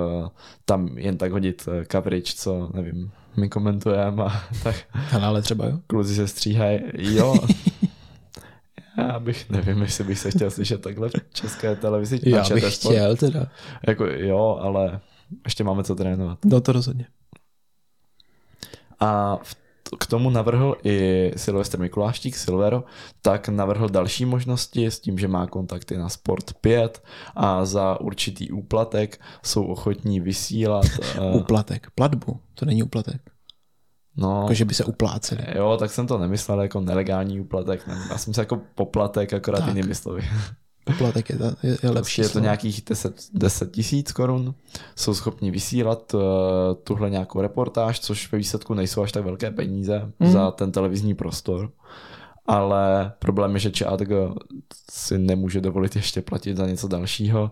tam jen tak hodit uh, coverage, co nevím, my komentujeme a <laughs> tak. Ale, ale třeba jo. Kluci se stříhají, jo. <laughs> Já bych, nevím, jestli bych se chtěl slyšet takhle v české televizi. Já bych sport. chtěl teda. Jako jo, ale ještě máme co trénovat. No to rozhodně. A v k tomu navrhl i Silvestr Mikuláštík, Silvero, tak navrhl další možnosti s tím, že má kontakty na Sport 5 a za určitý úplatek jsou ochotní vysílat. <laughs> Úplatek, platbu, to není úplatek. No, jako, že by se upláceli. Jo, tak jsem to nemyslel jako nelegální úplatek. Já jsem se jako poplatek, akorát tak. jinými slovy. Poplatek je, je, je lepší. Prostě je to nějakých 10, 10 tisíc korun. Jsou schopni vysílat uh, tuhle nějakou reportáž, což ve výsledku nejsou až tak velké peníze mm. za ten televizní prostor. Ale problém je, že ČATG si nemůže dovolit ještě platit za něco dalšího.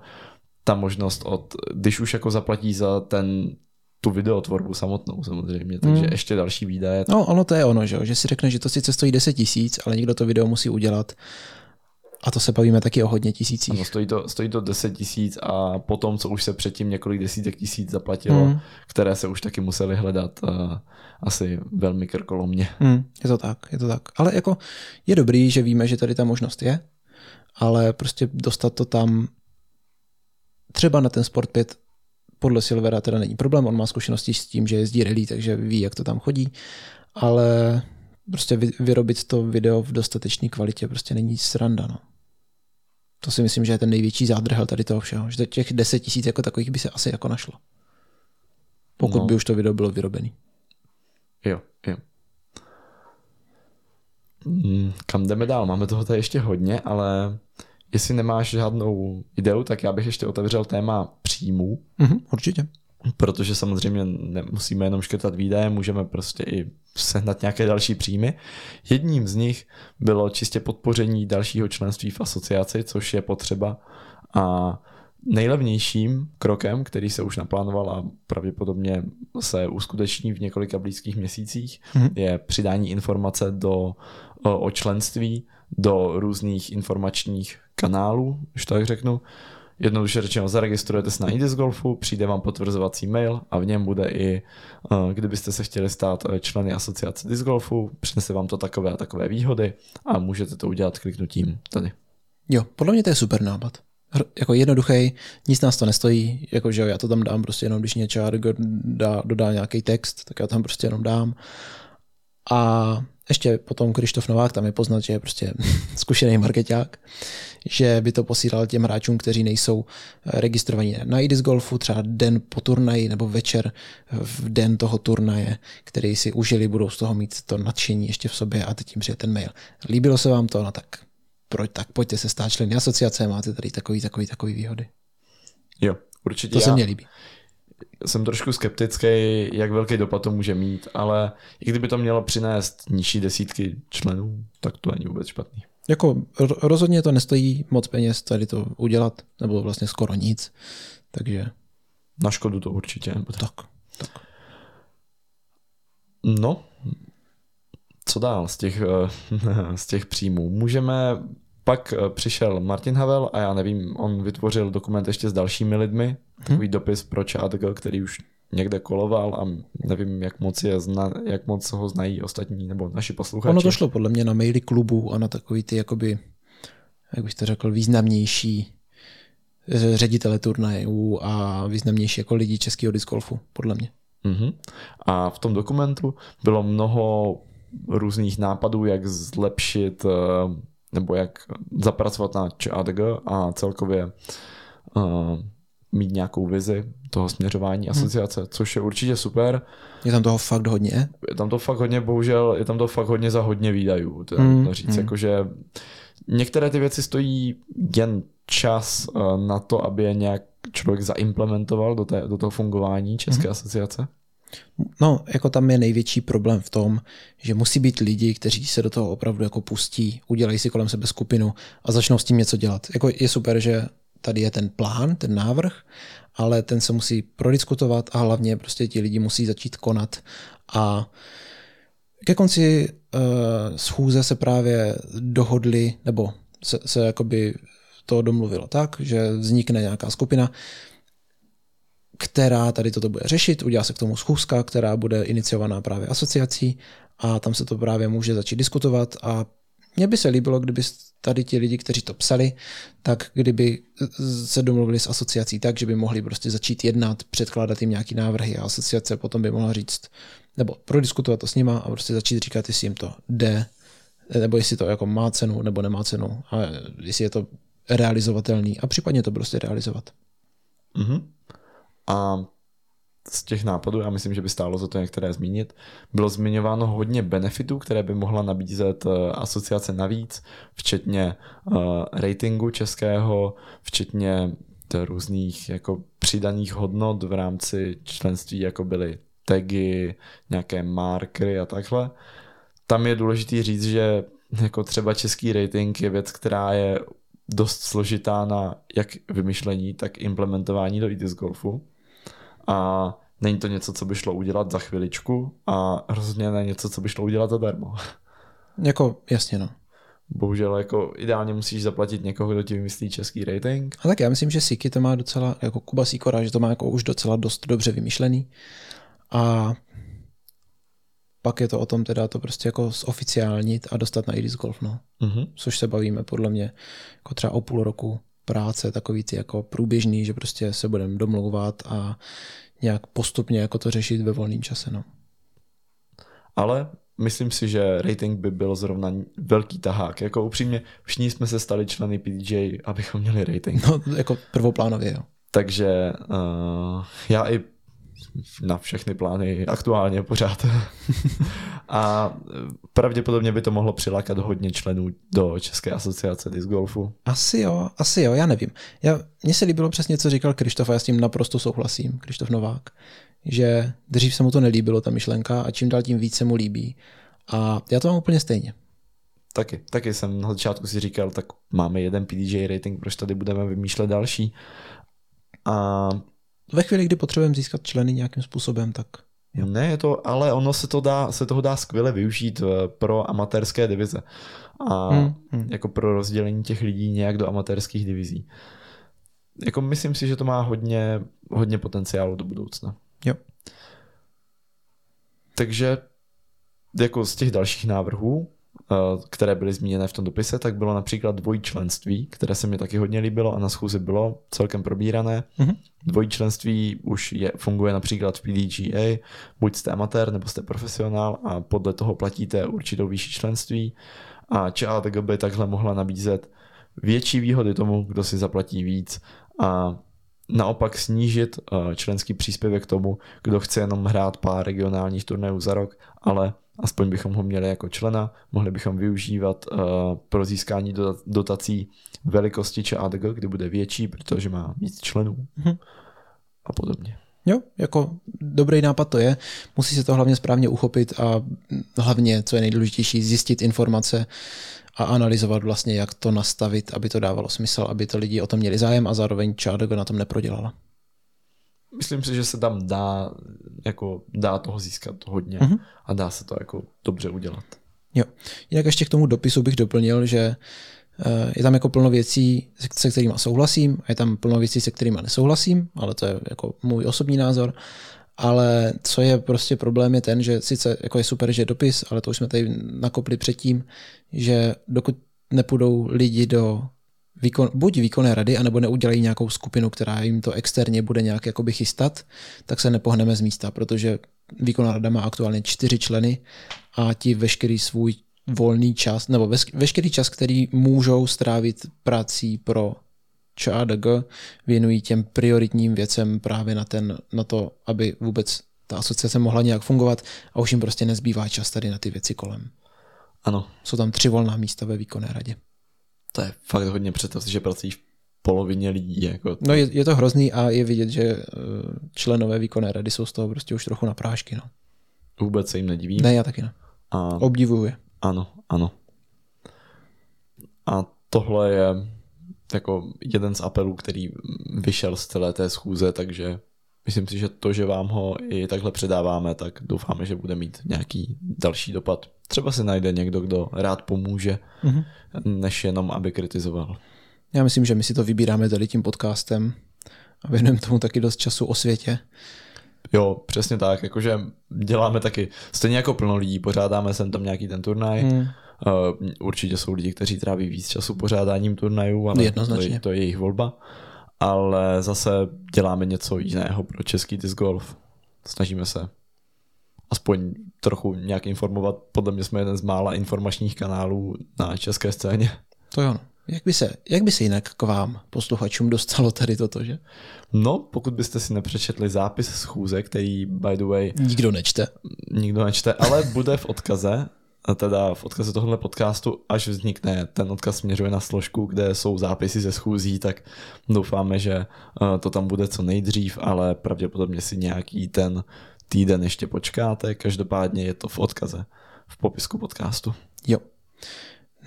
Ta možnost od, když už jako zaplatí za ten tu videotvorbu samotnou samozřejmě, takže mm. ještě další výdaje. No ono to je ono, že, že si řekne, že to sice stojí 10 tisíc, ale někdo to video musí udělat a to se bavíme taky o hodně tisících. Ano, stojí to, stojí to 10 tisíc a potom, co už se předtím několik desítek tisíc zaplatilo, mm. které se už taky museli hledat uh, asi velmi krkolomně. Mm, je to tak, je to tak. Ale jako je dobrý, že víme, že tady ta možnost je, ale prostě dostat to tam třeba na ten Sport 5 podle Silvera teda není problém, on má zkušenosti s tím, že jezdí rally, takže ví, jak to tam chodí, ale prostě vyrobit to video v dostatečné kvalitě prostě není sranda. No. To si myslím, že je ten největší zádrhel tady toho všeho. Že těch 10 tisíc jako takových by se asi jako našlo. Pokud no. by už to video bylo vyrobené. Jo, jo. Hmm, kam jdeme dál? Máme toho tady ještě hodně, ale jestli nemáš žádnou ideu, tak já bych ještě otevřel téma příjmů. Mm-hmm, určitě protože samozřejmě nemusíme jenom škrtat výdaje, můžeme prostě i sehnat nějaké další příjmy. Jedním z nich bylo čistě podpoření dalšího členství v asociaci, což je potřeba a Nejlevnějším krokem, který se už naplánoval a pravděpodobně se uskuteční v několika blízkých měsících, mm-hmm. je přidání informace do, o členství do různých informačních kanálů, už tak řeknu. Jednoduše řečeno, zaregistrujete se na iDisc Golfu, přijde vám potvrzovací mail a v něm bude i, eh, kdybyste se chtěli stát eh, členy asociace Disc Golfu, přinese vám to takové a takové výhody a můžete to udělat kliknutím tady. Jo, podle mě to je super nápad. Jako jednoduchý, nic nás to nestojí, jako že jo, já to tam dám prostě jenom, když něco dá, dodá nějaký text, tak já tam prostě jenom dám. A ještě potom Krištof Novák, tam je poznat, že je prostě <laughs> zkušený marketák, že by to posílal těm hráčům, kteří nejsou eh, registrovaní na IDIS Golfu, třeba den po turnaji nebo večer v den toho turnaje, který si užili, budou z toho mít to nadšení ještě v sobě a teď jim přijde ten mail. Líbilo se vám to? No tak, proč, tak pojďte se stát členy asociace, máte tady takový, takový, takový výhody. Jo, určitě. To já. se mně líbí jsem trošku skeptický, jak velký dopad to může mít, ale i kdyby to mělo přinést nižší desítky členů, tak to není vůbec špatný. Jako rozhodně to nestojí moc peněz tady to udělat, nebo vlastně skoro nic, takže... Na škodu to určitě nebude. Tak, tak. No, co dál z těch, <laughs> z těch příjmů? Můžeme pak eh, přišel Martin Havel a já nevím, on vytvořil dokument ještě s dalšími lidmi, takový hmm. dopis pro ČADG, který už někde koloval a nevím, jak moc, je zna, jak moc ho znají ostatní nebo naši posluchači. Ono to šlo podle mě na maily klubu a na takový ty jakoby, jak bych to řekl, významnější ředitele turnajů a významnější jako lidi českého discgolfu, podle mě. Uh-huh. A v tom dokumentu bylo mnoho různých nápadů, jak zlepšit nebo jak zapracovat na ČADG a celkově uh, mít nějakou vizi toho směřování hmm. asociace, hmm. což je určitě super. Je tam toho fakt hodně? Je tam to fakt hodně, bohužel je tam to fakt hodně za hodně výdajů, to hmm. říct, hmm. jakože některé ty věci stojí jen čas uh, na to, aby je nějak člověk zaimplementoval do, té, do toho fungování České hmm. asociace. No, jako tam je největší problém v tom, že musí být lidi, kteří se do toho opravdu jako pustí, udělají si kolem sebe skupinu a začnou s tím něco dělat. Jako je super, že tady je ten plán, ten návrh, ale ten se musí prodiskutovat a hlavně prostě ti lidi musí začít konat. A ke konci uh, schůze se právě dohodli, nebo se, se jakoby to domluvilo tak, že vznikne nějaká skupina, která tady toto bude řešit, udělá se k tomu schůzka, která bude iniciovaná právě asociací a tam se to právě může začít diskutovat a mně by se líbilo, kdyby tady ti lidi, kteří to psali, tak kdyby se domluvili s asociací tak, že by mohli prostě začít jednat, předkládat jim nějaký návrhy a asociace potom by mohla říct, nebo prodiskutovat to s nima a prostě začít říkat, jestli jim to jde, nebo jestli to jako má cenu nebo nemá cenu a jestli je to realizovatelný a případně to prostě realizovat. Mm-hmm. A z těch nápadů, já myslím, že by stálo za to některé zmínit, bylo zmiňováno hodně benefitů, které by mohla nabízet eh, asociace navíc, včetně uh, ratingu českého, včetně různých jako přidaných hodnot v rámci členství, jako byly tagy, nějaké markery a takhle. Tam je důležité říct, že jako třeba český rating je věc, která je dost složitá na jak vymyšlení, tak implementování do ITIS golfu a není to něco, co by šlo udělat za chviličku a rozhodně ne něco, co by šlo udělat zadarmo. <laughs> Jako, jasně no. Bohužel jako ideálně musíš zaplatit někoho, kdo ti vymyslí český rating. A tak já myslím, že Siki to má docela, jako Kuba Sikora, že to má jako už docela dost dobře vymyšlený. A pak je to o tom teda to prostě jako zoficiálnit a dostat na Iris Golf, no. Mm-hmm. Což se bavíme podle mě jako třeba o půl roku práce, takový ty jako průběžný, že prostě se budeme domlouvat a nějak postupně jako to řešit ve volném čase. No. Ale myslím si, že rating by byl zrovna velký tahák. Jako upřímně, všichni jsme se stali členy PDJ, abychom měli rating. No, jako prvoplánově, jo. Takže uh, já i na všechny plány aktuálně pořád. <laughs> a pravděpodobně by to mohlo přilákat hodně členů do České asociace disc golfu. Asi jo, asi jo, já nevím. Já, mně se líbilo přesně, co říkal Krištof a já s tím naprosto souhlasím, Krištof Novák, že dřív se mu to nelíbilo, ta myšlenka, a čím dál tím víc se mu líbí. A já to mám úplně stejně. Taky, taky jsem na začátku si říkal, tak máme jeden PDJ rating, proč tady budeme vymýšlet další. A Ve chvíli, kdy potřebujeme získat členy nějakým způsobem, tak Jo. Ne, je to, ale ono se, to dá, se toho dá skvěle využít eh, pro amatérské divize. A Hmm, hmm. jako pro rozdělení těch lidí nějak do amatérských divizí. Jako myslím si, že to má hodně, hodně potenciálu do budoucna. Jo. Takže jako z těch dalších návrhů, které byly zmíněné v tom dopise, tak bylo například dvojčlenství, které se mi taky hodně líbilo a na schůzi bylo celkem probírané. Mhm. Dvojčlenství už je, funguje například v PDGA, buď jste amatér nebo jste profesionál a podle toho platíte určitou výši členství a ČATG by takhle mohla nabízet větší výhody tomu, kdo si zaplatí víc a naopak snížit eh, členský příspěvek tomu, kdo chce jenom hrát pár regionálních turnajů za rok, ale aspoň bychom ho měli jako člena, mohli bychom využívat eh, pro získání do- dotací velikosti ČADG, kdy bude větší, protože má víc členů Mhm. a podobně. Jo, jako dobrý nápad to je. Musí se to hlavně správně uchopit a hlavně, co je nejdůležitější, zjistit informace a analyzovat vlastně, jak to nastavit, aby to dávalo smysl, aby to lidi o tom měli zájem a zároveň ČADG na tom neprodělala. Myslím si, že se tam dá, jako, dá toho získat hodně Mhm. a dá se to jako dobře udělat. Jo. Jinak ještě k tomu dopisu bych doplnil, že eh, je tam jako plno věcí, se- se kterými souhlasím, a je tam plno věcí, se kterými nesouhlasím, ale to je jako můj osobní názor. Ale co je prostě problém je ten, že sice jako je super, že je dopis, ale to už jsme tady nakopli předtím, že dokud nepůjdou lidi do výkon, buď výkonné rady, anebo neudělají nějakou skupinu, která jim to externě bude nějak jakoby chystat, tak se nepohneme z místa, protože výkonná rada má aktuálně čtyři členy a ti veškerý svůj volný čas, nebo veš- veškerý čas, který můžou strávit prací pro ČADG, věnují těm prioritním věcem právě na, ten, na to, aby vůbec ta asociace mohla nějak fungovat a už jim prostě nezbývá čas tady na ty věci kolem. Ano, Jsou tam tři volná místa ve výkonné radě. To je fakt hodně představ si, že pracují v polovině lidí. Jako, No je, je to hrozný a je vidět, že eh, členové výkonné rady jsou z toho prostě už trochu na prášky. No. Vůbec se jim nedivím. Ne, já taky ne. A Obdivuju je. Ano, ano. A tohle je jako jeden z apelů, který vyšel z celé té schůze, takže myslím si, že to, že vám ho i takhle předáváme, tak doufáme, že bude mít nějaký další dopad. Třeba se najde někdo, kdo rád pomůže, Mhm. než jenom, aby kritizoval. Já myslím, že my si to vybíráme tady tím podcastem a věnujeme tomu taky dost času o světě. Jo, přesně tak, jakože děláme taky, stejně jako plno lidí, pořádáme sem tam nějaký ten turnaj, Hmm. Uh, určitě jsou lidi, kteří tráví víc času pořádáním turnajů, ale to Jednoznačně. je, to je jejich volba. Ale zase děláme něco jiného pro český disc golf. Snažíme se aspoň trochu nějak informovat. Podle mě jsme jeden z mála informačních kanálů na české scéně. To jo. no. Jak by, se, jak by se jinak k vám, posluchačům, dostalo tady toto, že? No, pokud byste si nepřečetli zápis schůze, který by the way Nikdo nečte. nikdo nečte, ale bude v odkaze, teda v odkaze tohohle podcastu, až vznikne, ten odkaz směřuje na složku, kde jsou zápisy ze schůzí, tak doufáme, že eh, to tam bude co nejdřív, ale pravděpodobně si nějaký ten týden ještě počkáte, každopádně je to v odkaze, v popisku podcastu. Jo.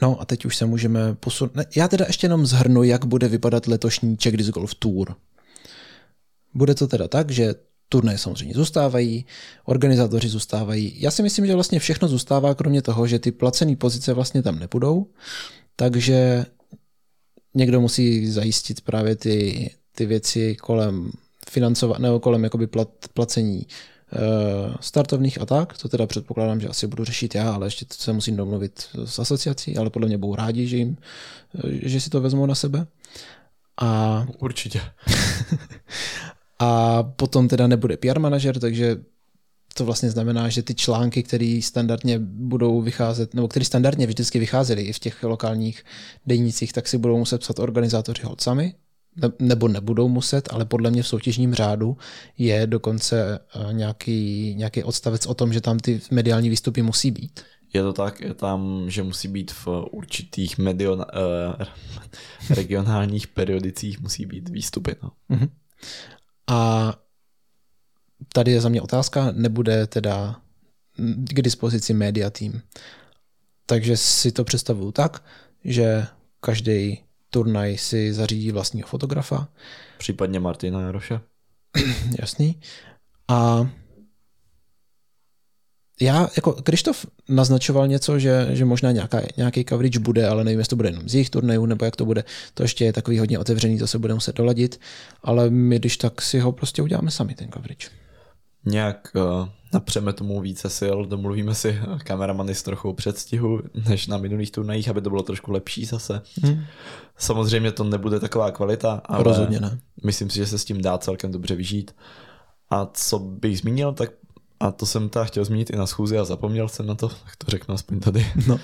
No a teď už se můžeme posunout. Já teda ještě jenom zhrnu, jak bude vypadat letošní Czech Disc Golf Tour. Bude to teda tak, že turnaje samozřejmě zůstávají, organizátoři zůstávají. Já si myslím, že vlastně všechno zůstává, kromě toho, že ty placené pozice vlastně tam nebudou, takže někdo musí zajistit právě ty, ty věci kolem financovat, nebo kolem jakoby plat, placení eh, startovních a tak, to teda předpokládám, že asi budu řešit já, ale ještě to se musím domluvit s asociací, ale podle mě budou rádi, že, jim, eh, že si to vezmou na sebe. A Určitě. <laughs> a potom teda nebude PR manažer, takže to vlastně znamená, že ty články, které standardně budou vycházet, nebo které standardně vždycky vycházely i v těch lokálních denících, tak si budou muset psat organizátoři hod sami, ne- nebo nebudou muset, ale podle mě v soutěžním řádu je dokonce eh, nějaký, nějaký odstavec o tom, že tam ty mediální výstupy musí být. Je to tak, je tam, že musí být v určitých mediona, uh, <laughs> regionálních periodicích musí být výstupy. No. A tady je za mě otázka, nebude teda k dispozici media tým. Takže si to představuju tak, že každý turnaj si zařídí vlastního fotografa. Případně Martina Jaroše. <clears throat> Jasný. A já, jako Krištof naznačoval něco, že, že možná nějaká, nějaký coverage bude, ale nevím, jestli to bude jenom z jejich turnajů, nebo jak to bude. To ještě je takový hodně otevřený, to se bude muset doladit, ale my když tak si ho prostě uděláme sami, ten coverage. Nějak uh, napřeme tomu více sil, domluvíme si kameramany s trochou předstihu, než na minulých turnajích, aby to bylo trošku lepší zase. Hmm. Samozřejmě to nebude taková kvalita, ale Rozhodně ne. myslím si, že se s tím dá celkem dobře vyžít. A co bych zmínil, tak a to jsem ta chtěl zmínit i na schůzi a zapomněl jsem na to, tak to řeknu aspoň tady. No.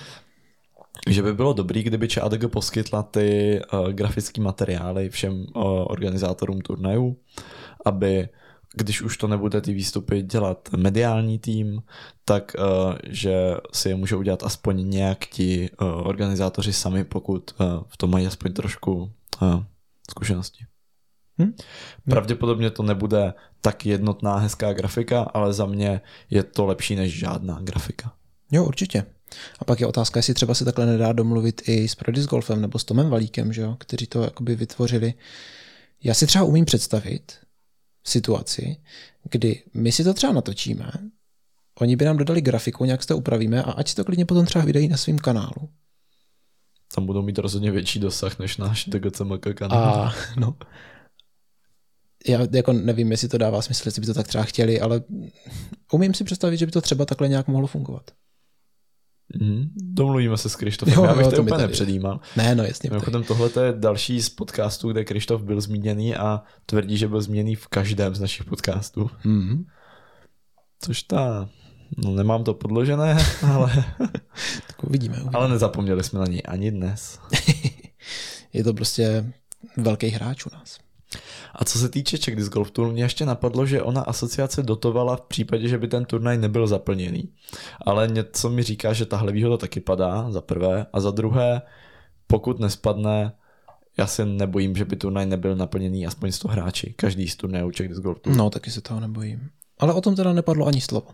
že by bylo dobrý, kdyby ČADG poskytla ty uh, grafické materiály všem uh, organizátorům turnajů, aby když už to nebude ty výstupy dělat mediální tým, tak uh, že si je můžou udělat aspoň nějak ti uh, organizátoři sami, pokud uh, v tom mají aspoň trošku uh, zkušenosti. Hm? Pravděpodobně to nebude tak jednotná hezká grafika, ale za mě je to lepší než žádná grafika. Jo, určitě. A pak je otázka, jestli třeba se takhle nedá domluvit i s Prodis Golfem nebo s Tomem Valíkem, že jo, kteří to jakoby vytvořili. Já si třeba umím představit situaci, kdy my si to třeba natočíme, oni by nám dodali grafiku, nějak si to upravíme a ať si to klidně potom třeba vydají na svém kanálu. Tam budou mít rozhodně větší dosah než náš DGCMK kanál. A, no, já jako nevím, jestli to dává smysl, jestli by to tak třeba chtěli, ale umím si představit, že by to třeba takhle nějak mohlo fungovat. Mm, domluvíme se s Krištofem, já bych jo, to, to úplně nepředjímal. Ne, no jasně. Mimochodem tohle je další z podcastů, kde Krištof byl zmíněný a tvrdí, že byl zmíněný v každém z našich podcastů. Mm. Což ta, no nemám to podložené, <laughs> ale... tak uvidíme, uvidíme. Ale nezapomněli jsme na něj ani dnes. <laughs> je to prostě velký hráč u nás. A co se týče Czech Disc Golf Tour, mě ještě napadlo, že ona asociace dotovala v případě, že by ten turnaj nebyl zaplněný. Ale něco mi říká, že tahle výhoda taky padá, za prvé. A za druhé, pokud nespadne, já se nebojím, že by turnaj nebyl naplněný aspoň 100 hráči. Každý z turnajů Czech Disc Golf Tour. No, taky se toho nebojím. Ale o tom teda nepadlo ani slovo.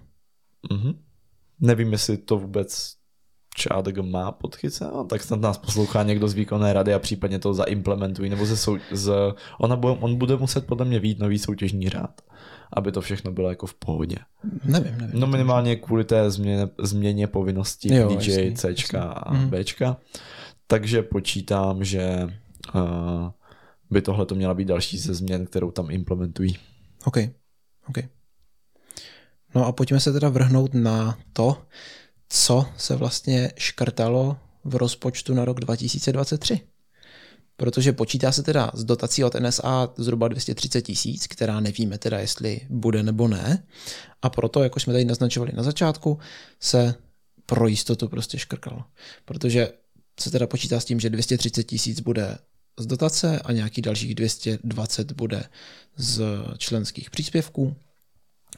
Mm-hmm. Nevím, jestli to vůbec ČADG má podchycené, no, tak snad nás poslouchá někdo z výkonné rady a případně to zaimplementují, nebo ze sou, z, ona bude, on bude muset podle mě vít nový soutěžní řád, aby to všechno bylo jako v pohodě. Nevím, nevím. No minimálně kvůli té změně, změně povinností jo, DJ, jasný, C jasný. a mm. B. Takže počítám, že uh, by tohle to měla být další ze změn, kterou tam implementují. OK. OK. No a pojďme se teda vrhnout na to, co se vlastně škrtalo v rozpočtu na rok 2023. Protože počítá se teda z dotací od NSA zhruba 230 tisíc, která nevíme teda, jestli bude nebo ne. A proto, jako jsme tady naznačovali na začátku, se pro jistotu prostě škrkalo. Protože se teda počítá s tím, že 230 tisíc bude z dotace a nějakých dalších 220 bude z členských příspěvků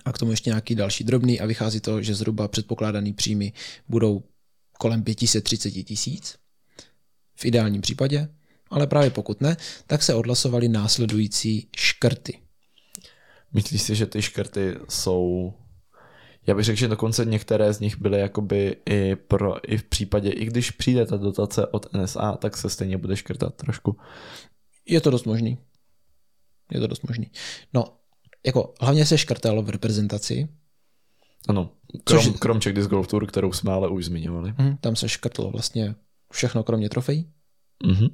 a k tomu ještě nějaký další drobný a vychází to, že zhruba předpokládaný příjmy budou kolem 530 tisíc v ideálním případě, ale právě pokud ne, tak se odhlasovali následující škrty. Myslíš si, že ty škrty jsou já bych řekl, že dokonce některé z nich byly jakoby i, pro, i v případě, i když přijde ta dotace od NSA, tak se stejně bude škrtat trošku. Je to dost možný. Je to dost možný. No, jako hlavně se škrtalo v reprezentaci. Ano, krom, což, krom Czech Disc Golf Tour, kterou jsme ale už zmiňovali. Mm, tam se škrtlo vlastně všechno kromě trofejí. Mm-hmm.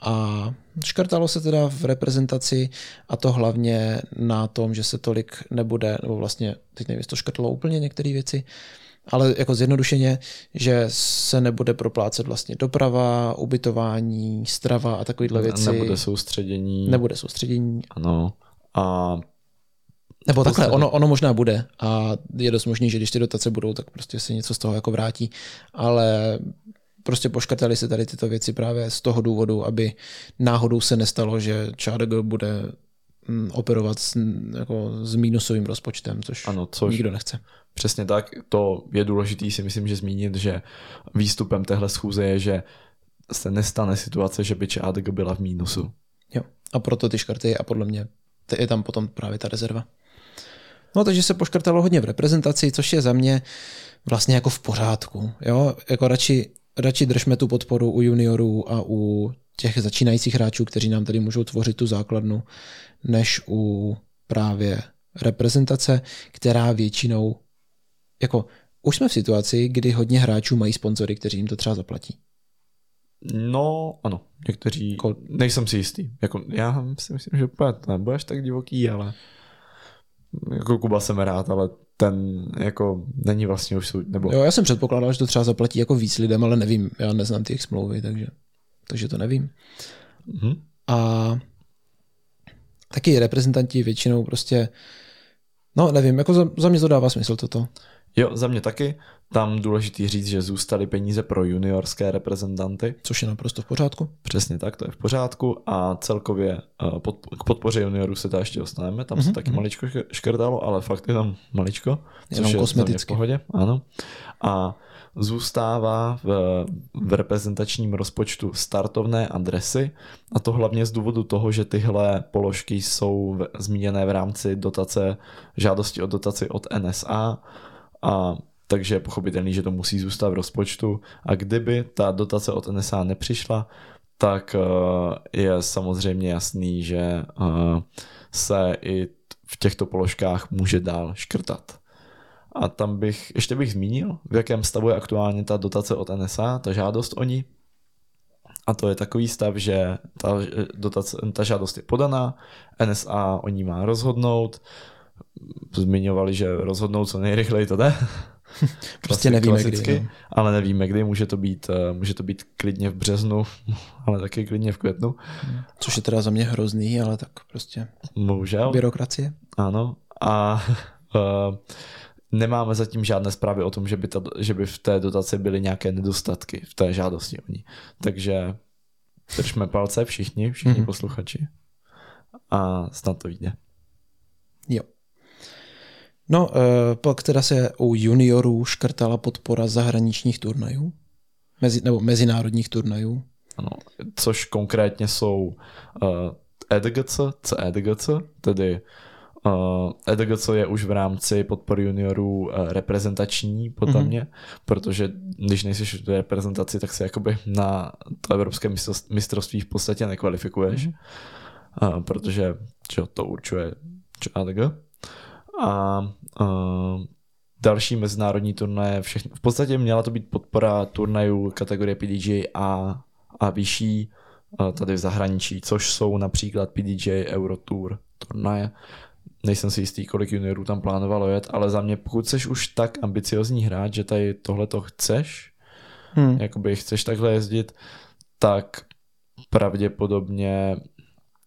A škrtalo se teda v reprezentaci a to hlavně na tom, že se tolik nebude, nebo vlastně, teď nevím, to škrtlo úplně některé věci, ale jako zjednodušeně, že se nebude proplácet vlastně doprava, ubytování, strava a takovéhle věci. Nebude soustředění. Nebude soustředění. Ano. A nebo takhle, ono, ono možná bude a je dost možný, že když ty dotace budou, tak prostě se něco z toho jako vrátí, ale prostě poškrtali se tady tyto věci právě z toho důvodu, aby náhodou se nestalo, že ČADG bude mm, operovat s, jako s mínusovým rozpočtem, což, ano, což nikdo nechce. Přesně tak, to je důležité si myslím, že zmínit, že výstupem téhle schůze je, že se nestane situace, že by ČADG byla v mínusu. Jo, a proto ty škrty a podle mě je tam potom právě ta rezerva. No takže se poškrtalo hodně v reprezentaci, což je za mě vlastně jako v pořádku. Jo? Jako radši, radši držme tu podporu u juniorů a u těch začínajících hráčů, kteří nám tady můžou tvořit tu základnu, než u právě reprezentace, která většinou, jako už jsme v situaci, kdy hodně hráčů mají sponzory, kteří jim to třeba zaplatí. No, ano, někteří, Kol- nejsem si jistý. Jako, já si myslím, že úplně to nebudeš tak divoký, ale jako Kuba jsem rád, ale ten jako není vlastně už soud, nebo Jo, já jsem předpokládal, že to třeba zaplatí jako víc lidem, ale nevím, já neznám ty jejich smlouvy, takže, takže to nevím. Mhm. A taky reprezentanti většinou prostě, no nevím, jako za, za mě to dává smysl toto. Jo, za mě taky. Tam důležitý říct, že zůstaly peníze pro juniorské reprezentanty. Což je naprosto v pořádku. Přesně tak, to je v pořádku a celkově eh, k podpoře juniorů se to ještě dostaneme, tam se Mhm, taky mhm. maličko šk- škrtalo, ale fakt jenom maličko, což Jenom je mě v kosmeticky. pohodě, ano. A zůstává v, v reprezentačním rozpočtu startovné adresy. A to hlavně z důvodu toho, že tyhle položky jsou v, zmíněné v rámci dotace, žádosti o dotaci od NSA a. Takže je pochopitelný, že to musí zůstat v rozpočtu. A kdyby ta dotace od NSA nepřišla, tak eh, je samozřejmě jasný, že eh, se i v těchto položkách může dál škrtat. A tam bych, ještě bych zmínil, v jakém stavu je aktuálně ta dotace od NSA, ta žádost o ní. A to je takový stav, že ta, dotace, ta žádost je podaná, NSA o ní má rozhodnout, zmiňovali, že rozhodnou co nejrychleji to jde. <laughs> Prostě nevíme klasicky, kdy. No. ale nevíme kdy, může to, být, eh, může to být klidně v březnu, <laughs> ale taky klidně v květnu. Což je teda za mě hrozný, ale tak prostě Bohužel. byrokracie. Ano. A uh, <laughs> nemáme zatím žádné zprávy o tom, že by, ta, že by v té dotaci byly nějaké nedostatky v té žádosti o ní. Takže držme palce všichni, všichni Mhm. mm-hmm. posluchači. A snad to vyjde. Jo. No, eh, pak teda se u juniorů škrtala podpora zahraničních turnajů, mezi, nebo mezinárodních turnajů. Ano. Což konkrétně jsou uh, EDGC, CEDGC, tedy EDGC je už v rámci podpory juniorů uh, reprezentační podle Mhm. mm-hmm. mě, protože když nejsi v reprezentaci, tak se jakoby na to evropské mistrovství v podstatě nekvalifikuješ, mm-hmm. uh, protože že to určuje EDG. A uh, další mezinárodní turnaje, všechny, v podstatě měla to být podpora turnajů kategorie PDJ A a vyšší eh, tady v zahraničí, což jsou například PDJ Eurotour turnaje. Nejsem si jistý, kolik juniorů tam plánovalo jet, ale za mě, pokud jsi už tak ambiciozní hráč, že tady tohleto chceš, Hmm. jakoby chceš takhle jezdit, tak pravděpodobně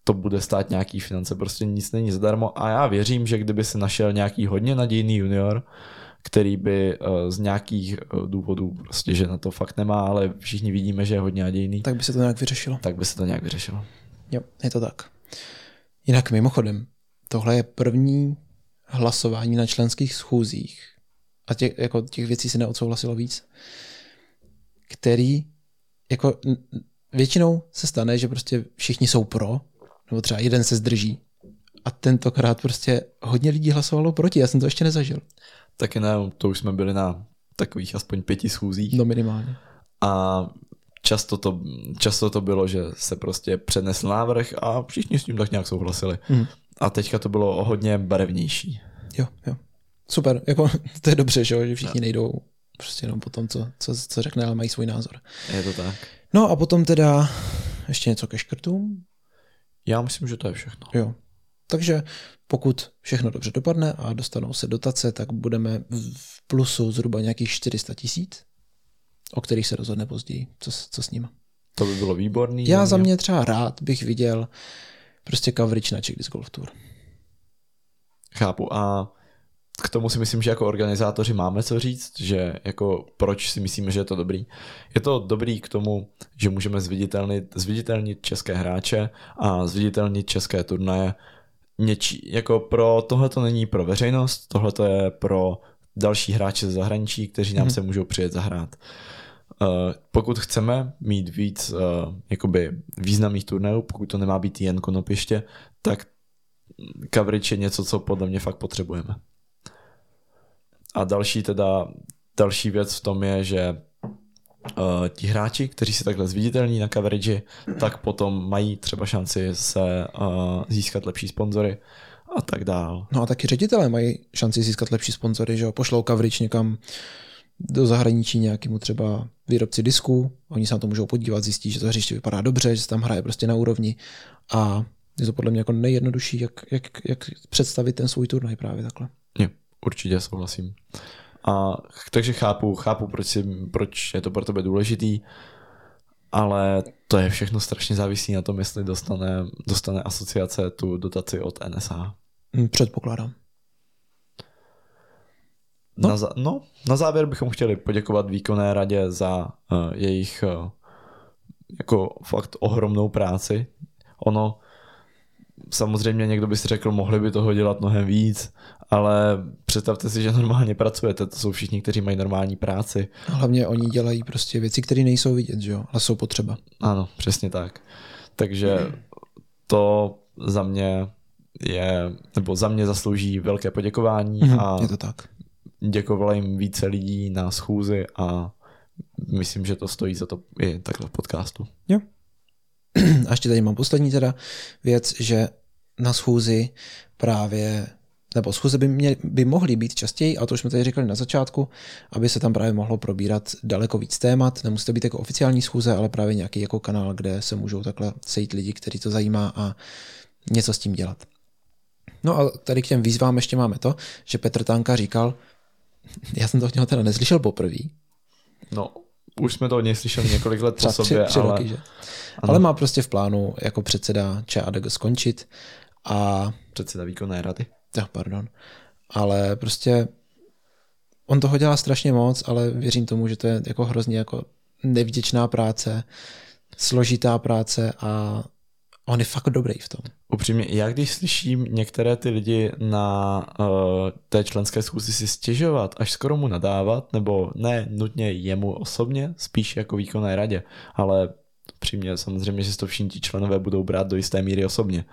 to bude stát nějaký finance, prostě nic není zadarmo a já věřím, že kdyby se našel nějaký hodně nadějný junior, který by eh, z nějakých eh, důvodů, prostě, že na to fakt nemá, ale všichni vidíme, že je hodně nadějný, Tak by se to nějak vyřešilo. tak by se to nějak vyřešilo. Jo, je to tak. Jinak mimochodem, tohle je první hlasování na členských schůzích a těch, jako těch věcí se neodsouhlasilo víc, který jako většinou se stane, že prostě všichni jsou pro, nebo třeba jeden se zdrží a tentokrát prostě hodně lidí hlasovalo proti, já jsem to ještě nezažil. Taky ne, to už jsme byli na takových aspoň pěti schůzích No minimálně. a často to, často to bylo, že se prostě přenesl návrh a všichni s tím tak nějak souhlasili. Mhm. A teďka to bylo o hodně barevnější. Jo, jo. Super, jako <laughs> to je dobře, že, jo, že všichni nejdou prostě jenom po tom, co, co, co řekne, ale mají svůj názor. Je to tak? No a potom teda ještě něco ke škrtům. Já myslím, že to je všechno. Jo. Takže pokud všechno dobře dopadne a dostanou se dotace, tak budeme v plusu zhruba nějakých 400 tisíc, o kterých se rozhodne později, co, s- co s ním. To by bylo výborný. Já za mě třeba rád bych viděl prostě coverage na Czech Disc Golf Tour. Chápu a k tomu si myslím, že jako organizátoři máme co říct, že jako proč si myslíme, že je to dobrý. Je to dobrý k tomu, že můžeme zviditelnit, zviditelnit české hráče a zviditelnit české turnaje. Něčí, jako pro tohle to není pro veřejnost, tohle to je pro další hráče ze zahraničí, kteří nám Mhm. se můžou přijet zahrát. Uh, pokud chceme mít víc uh, jakoby významných turnajů, pokud to nemá být jen konopiště, tak coverage je něco, co podle mě fakt potřebujeme. A další teda, další věc v tom je, že uh, ti hráči, kteří se takhle zviditelní na coverage, tak potom mají třeba šanci se uh, získat lepší sponzory a tak dál. No a taky ředitelé mají šanci získat lepší sponzory, že jo, pošlou coverage někam do zahraničí nějakému třeba výrobci disků, oni se na to můžou podívat, zjistí, že to hřiště vypadá dobře, že se tam hraje prostě na úrovni a je to podle mě jako nejjednodušší, jak, jak, jak představit ten svůj turnaj právě takhle. Je, určitě souhlasím. A takže chápu, chápu, proč, si, proč je to pro tebe důležitý, ale to je všechno strašně závislí na tom, jestli dostane, dostane asociace tu dotaci od NSA. Předpokládám. No. Na, za, no, na závěr bychom chtěli poděkovat výkonné radě za uh, jejich uh, jako fakt ohromnou práci. Ono, samozřejmě někdo by si řekl, mohli by toho dělat mnohem víc, ale představte si, že normálně pracujete, to jsou všichni, kteří mají normální práci. Hlavně oni dělají prostě věci, které nejsou vidět, že jo, ale jsou potřeba. Ano, přesně tak. Takže to za mě je, nebo za mě zaslouží velké poděkování Mhm, a je to tak. Děkovala jim více lidí na schůzi a myslím, že to stojí za to i takhle v podcastu. A ještě tady mám poslední teda věc, že na schůzi právě, nebo schůze by, mě, by mohly být častěji, a to už jsme tady říkali na začátku, aby se tam právě mohlo probírat daleko víc témat. Nemusí to být jako oficiální schůze, ale právě nějaký jako kanál, kde se můžou takhle sejít lidi, který to zajímá a něco s tím dělat. No a tady k těm výzvám ještě máme to, že Petr Tanka říkal, já jsem to od něho teda neslyšel poprvé, No, už jsme to od něj slyšeli několik let po třeba tři, sobě, tři ale roky, že? Ale má prostě v plánu jako předseda ČADG skončit a předseda výkonné rady. Ja, pardon. Ale prostě on toho dělá strašně moc, ale věřím tomu, že to je jako hrozně jako nevděčná práce, složitá práce a on je fakt dobrý v tom. Upřímně, já když slyším některé ty lidi na uh, té členské schůzi si stěžovat, až skoro mu nadávat, nebo ne nutně jemu osobně, spíš jako výkonné radě, ale upřímně samozřejmě, že to všichni ti členové budou brát do jisté míry osobně,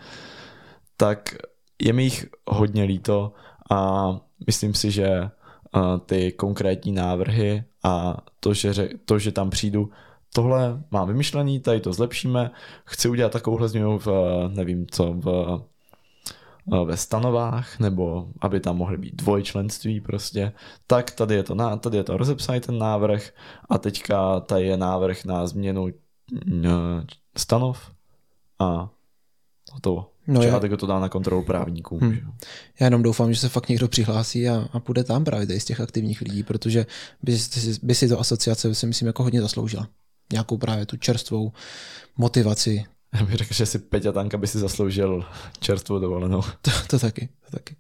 tak je mi jich hodně líto a myslím si, že uh, ty konkrétní návrhy a to že, to, že tam přijdu, tohle mám vymyšlený, tady to zlepšíme, chci udělat takovouhle změnu v, nevím co, v, ve stanovách, nebo aby tam mohly být dvojčlenství prostě, tak tady je to, na, tady je to rozepsaný ten návrh a teďka tady je návrh na změnu mm, stanov a hotovo. No já- tak to dá na kontrolu právníkům. Hm. že jo. Já jenom doufám, že se fakt někdo přihlásí a, a půjde tam právě tady z těch aktivních lidí, protože by si, by si to asociace si myslím jako hodně zasloužila. Nějakou právě tu čerstvou motivaci. Já bych řekl, že si Peťa Tanka by si zasloužil čerstvou dovolenou. <laughs> To, to taky, to taky.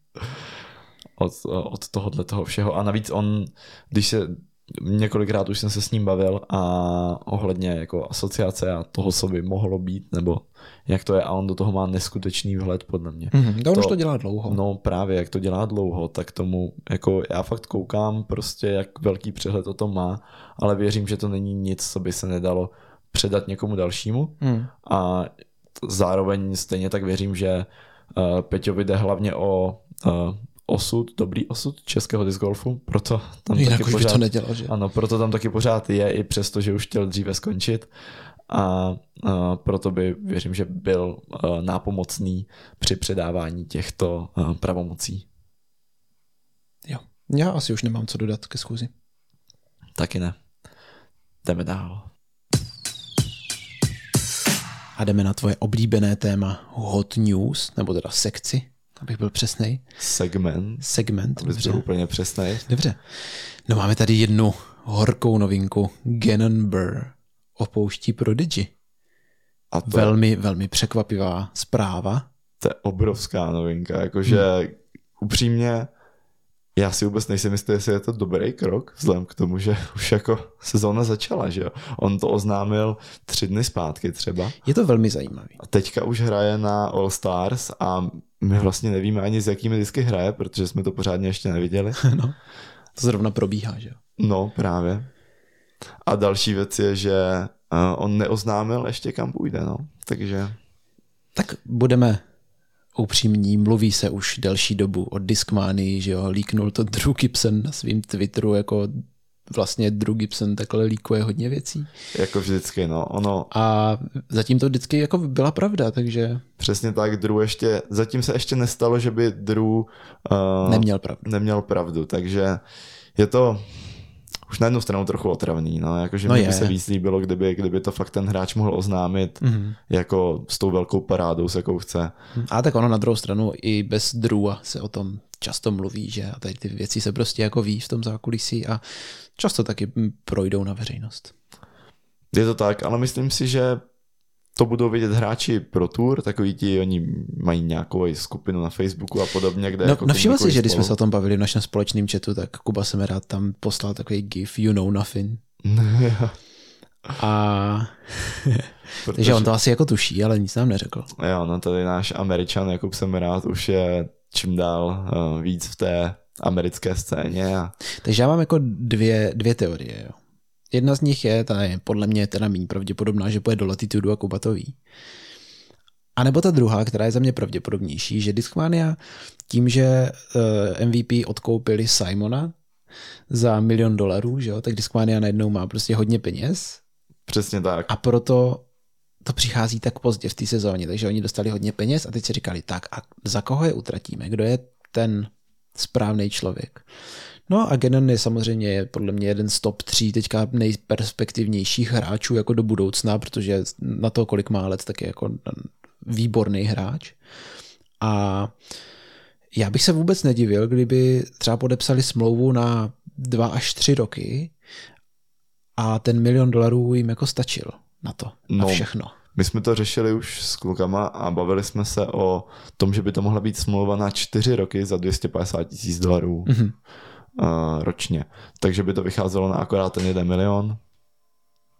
od, od tohohle toho všeho. A navíc on, když se několikrát už jsem se s ním bavil a ohledně jako asociace a toho, co by mohlo být, nebo jak to je, a on do toho má neskutečný vhled, podle mě. Mhm, to on už To- to dělá dlouho. No právě, jak to dělá dlouho, tak tomu, jako já fakt koukám prostě, jak velký přehled o tom má, ale věřím, že to není nic, co by se nedalo předat někomu dalšímu Hmm. a zároveň stejně tak věřím, že uh, Peťovi jde hlavně o uh, osud, dobrý osud českého discgolfu, proto tam Jinak taky už by pořád, to nedělal, že? ano, proto tam taky pořád je, i přesto, že už chtěl dříve skončit a uh, proto by, věřím, že byl uh, nápomocný při předávání těchto uh, pravomocí. Jo. Já asi už nemám co dodat ke schůzi. Taky ne. Jdeme dál. A jdeme na tvoje oblíbené téma Hot News, nebo teda sekci, abych byl přesnej. Segment, Segment. abys byl úplně přesnej. Dobře. No máme tady jednu horkou novinku. Gannon Burr opouští Prodigy. A to, Velmi, velmi překvapivá zpráva. to je obrovská novinka, jakože Hmm. upřímně já si vůbec nejsem jistý, jestli je to dobrý krok, vzhledem k tomu, že <laughs> už jako sezóna začala, že jo. On to oznámil tři dny zpátky třeba Je to velmi zajímavý. a teďka už hraje na All Stars a my vlastně nevíme ani s jakými disky hraje, protože jsme to pořádně ještě neviděli. <laughs> no. To zrovna probíhá, že jo. No, právě. A další věc je, že uh, on neoznámil ještě kam půjde, no. Takže Tak budeme upřímní, mluví se už delší dobu o Discmanii, že jo, líknul to Drew Gibson na svým Twitteru jako vlastně Drew Gibson takhle líkuje hodně věcí. Jako vždycky, no. Ono, A zatím to vždycky jako byla pravda, takže přesně tak, Drew ještě, zatím se ještě nestalo, že by Drew uh, neměl pravdu. neměl pravdu, takže je to už na jednu stranu trochu otravný, no, jakože No je. by se víc líbilo, kdyby, kdyby to fakt ten hráč mohl oznámit Mhm. jako s tou velkou parádou, s jakou chce. A tak ono na druhou stranu i bez Drewa se o tom často mluví, že a tady ty věci se prostě jako ví v tom zákulisí a často taky projdou na veřejnost. Je to tak, ale myslím si, že to budou vidět hráči pro tour, takový ti, oni mají nějakou skupinu na Facebooku a podobně, kde No, jako no všiml si, že když jsme se o tom bavili v našem společném chatu, tak Kuba Semerát tam poslal takový gif You know nothing. <laughs> A <laughs> Protože, takže on to asi jako tuší, ale nic nám neřekl. Jo, no tady náš američan Jakub Semerát už je čím dál uh, víc v té americké scéně a Takže já mám jako dvě, dvě teorie. Jo. Jedna z nich je, ta je podle mě teda méně pravděpodobná, že půjde do Latitudu a Kuba to ví. A nebo ta druhá, která je za mě pravděpodobnější, že Discmania tím, že eh, MVP odkoupili Simona za milion dolarů, že jo, tak Discmania najednou má prostě hodně peněz přesně tak. a proto to přichází tak pozdě v té sezóně, takže oni dostali hodně peněz a teď si říkali, tak a za koho je utratíme? Kdo je ten správný člověk? No a Gannon je samozřejmě je podle mě jeden z top 3 teďka nejperspektivnějších hráčů jako do budoucna, protože na to, kolik má let, tak je jako výborný hráč. A já bych se vůbec nedivil, kdyby třeba podepsali smlouvu na dva až tři roky a ten milion dolarů jim jako stačil na to, na No. všechno. My jsme to řešili už s klukama a bavili jsme se o tom, že by to mohla být smlouva na čtyři roky za 250 tisíc dolarů Mhm. Uh, ročně. Takže by to vycházelo na akorát ten jeden milion.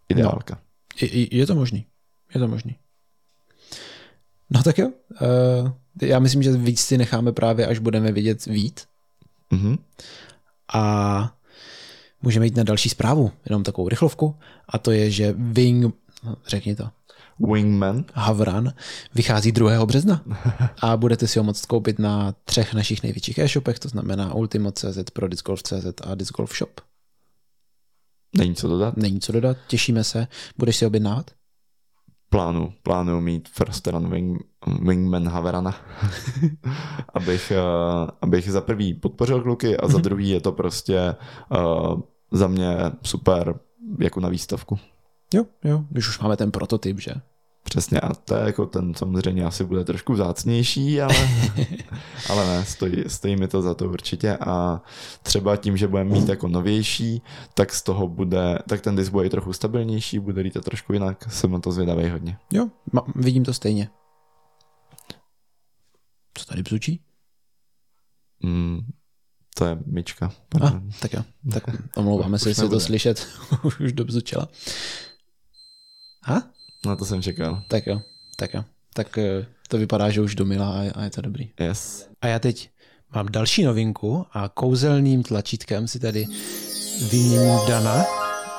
Ideálka. Je, je- je to možný. Je to možný. No tak jo. Uh, já myslím, že víc si necháme právě, až budeme vidět vít. Mhm. A můžeme jít na další zprávu, jenom takovou rychlovku. A to je, že Wing, no, řekni to, Wingman. Havran vychází 2. března <laughs> a budete si ho moct koupit na třech našich největších e-shopech, to znamená Ultimo.cz, pro Discgolf.cz a Disc Golf Shop. Není co dodat. Není co dodat, těšíme se. Budeš si objednávat? Plánu, plánu mít first run wing, wingman Haverana, <laughs> abych, uh, abych za prvý podpořil kluky a za druhý je to prostě uh, za mě super jako na výstavku. Jo, jo, když už máme ten prototyp, že? Přesně a to je jako ten samozřejmě asi bude trošku vzácnější, ale, <laughs> ale ne, stojí, stojí mi to za to určitě a třeba tím, že budeme mít jako novější, tak z toho bude, tak ten disk bude i trochu stabilnější, bude lítat trošku jinak, jsem na to zvědavý hodně. Jo, ma, vidím to stejně. Co tady bzučí? Mm, to je myčka. A, Pardon. tak jo, tak <laughs> omlouváme se, jestli to slyšet. <laughs> už dobzučela. A? Na to jsem čekal. Tak jo, tak jo. Tak eh, to vypadá, že už domila a, a je to dobrý. Yes. A já teď mám další novinku a kouzelným tlačítkem si tady vyměním Dana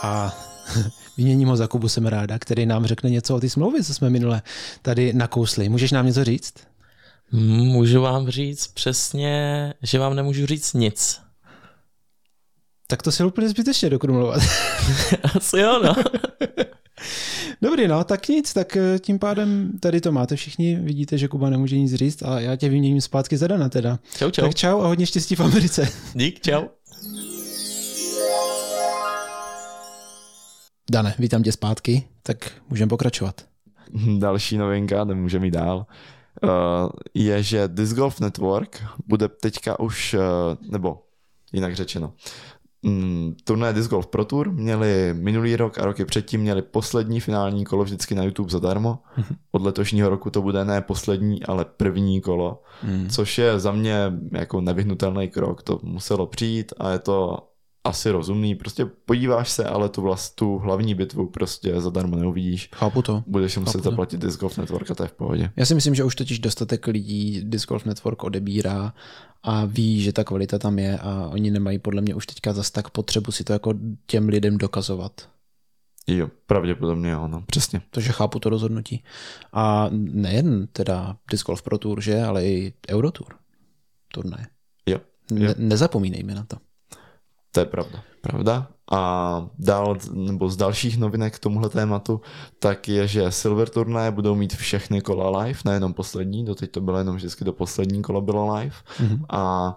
a <laughs> vyměním ho za Kubu jsem ráda, který nám řekne něco o ty smlouvy, co jsme minule tady nakousli. Můžeš nám něco říct? Můžu vám říct přesně, že vám nemůžu říct nic. Tak to si úplně zbytečně dokrumlovat. <laughs> Asi jo, no. <laughs> Dobrý, no, tak nic, tak eh, tím pádem tady to máte všichni, vidíte, že Kuba nemůže nic říct a já tě vyměním zpátky za Dana teda. Čau, čau. Tak čau a hodně štěstí v Americe. Dík, čau. Dane, vítám tě zpátky, tak můžeme pokračovat. Další novinka, nemůžeme jít dál, uh, je, že Disc Golf Network bude teďka už, uh, nebo jinak řečeno, mm, turné Disc Golf Pro Tour měli minulý rok a roky předtím měli poslední finální kolo vždycky na YouTube zadarmo. Od letošního roku to bude ne poslední, ale první kolo, Hmm. což je za mě jako nevyhnutelný krok. To muselo přijít a je to asi rozumný. Prostě podíváš se, ale tu vlast, tu hlavní bitvu prostě zadarmo neuvidíš. Chápu to. Budeš muset Chápu to. zaplatit Disc Golf Network a to je v pohodě. Já si myslím, že už totiž dostatek lidí Disc Golf Network odebírá a ví, že ta kvalita tam je a oni nemají podle mě už teďka zas tak potřebu si to jako těm lidem dokazovat. Jo, pravděpodobně jo, no, přesně. Takže chápu to rozhodnutí. A nejen teda Disc Golf Pro Tour, že, ale i Eurotour turné. Jo, Ne, jo. nezapomínejme na to. To je pravda. Pravda. A dál, nebo z dalších novinek k tomuhle tématu, tak je, že Silver turnaje budou mít všechny kola live, nejenom poslední, doteď to bylo jenom vždycky do poslední kola bylo live. Mm-hmm. A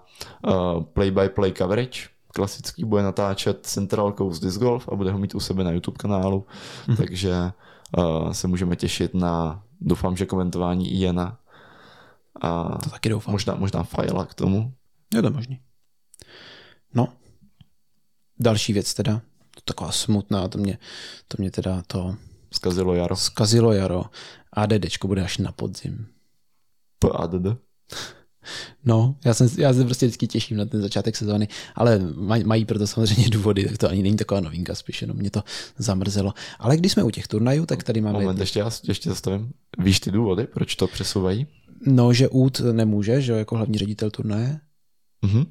uh, play-by-play coverage, klasický, bude natáčet Central Coast Disc Golf a bude ho mít u sebe na YouTube kanálu, mm-hmm. takže uh, se můžeme těšit na, doufám, že komentování Iena. A to taky doufám. Možná, možná Fajla k tomu. Je to možný. No, další věc teda, to taková smutná, to mě, to mě teda to... Zkazilo jaro. Zkazilo jaro. ADDčko bude až na podzim. Po ADD? No, já, jsem, já se prostě vždycky těším na ten začátek sezóny, ale maj, mají proto samozřejmě důvody, tak to ani není taková novinka, spíš jenom mě to zamrzelo. Ale když jsme u těch turnajů, tak tady máme... Moment, ještě, já, ještě zastavím. Víš ty důvody, proč to přesouvají? No, že út nemůže, že jako hlavní ředitel turnaje. Mm-hmm.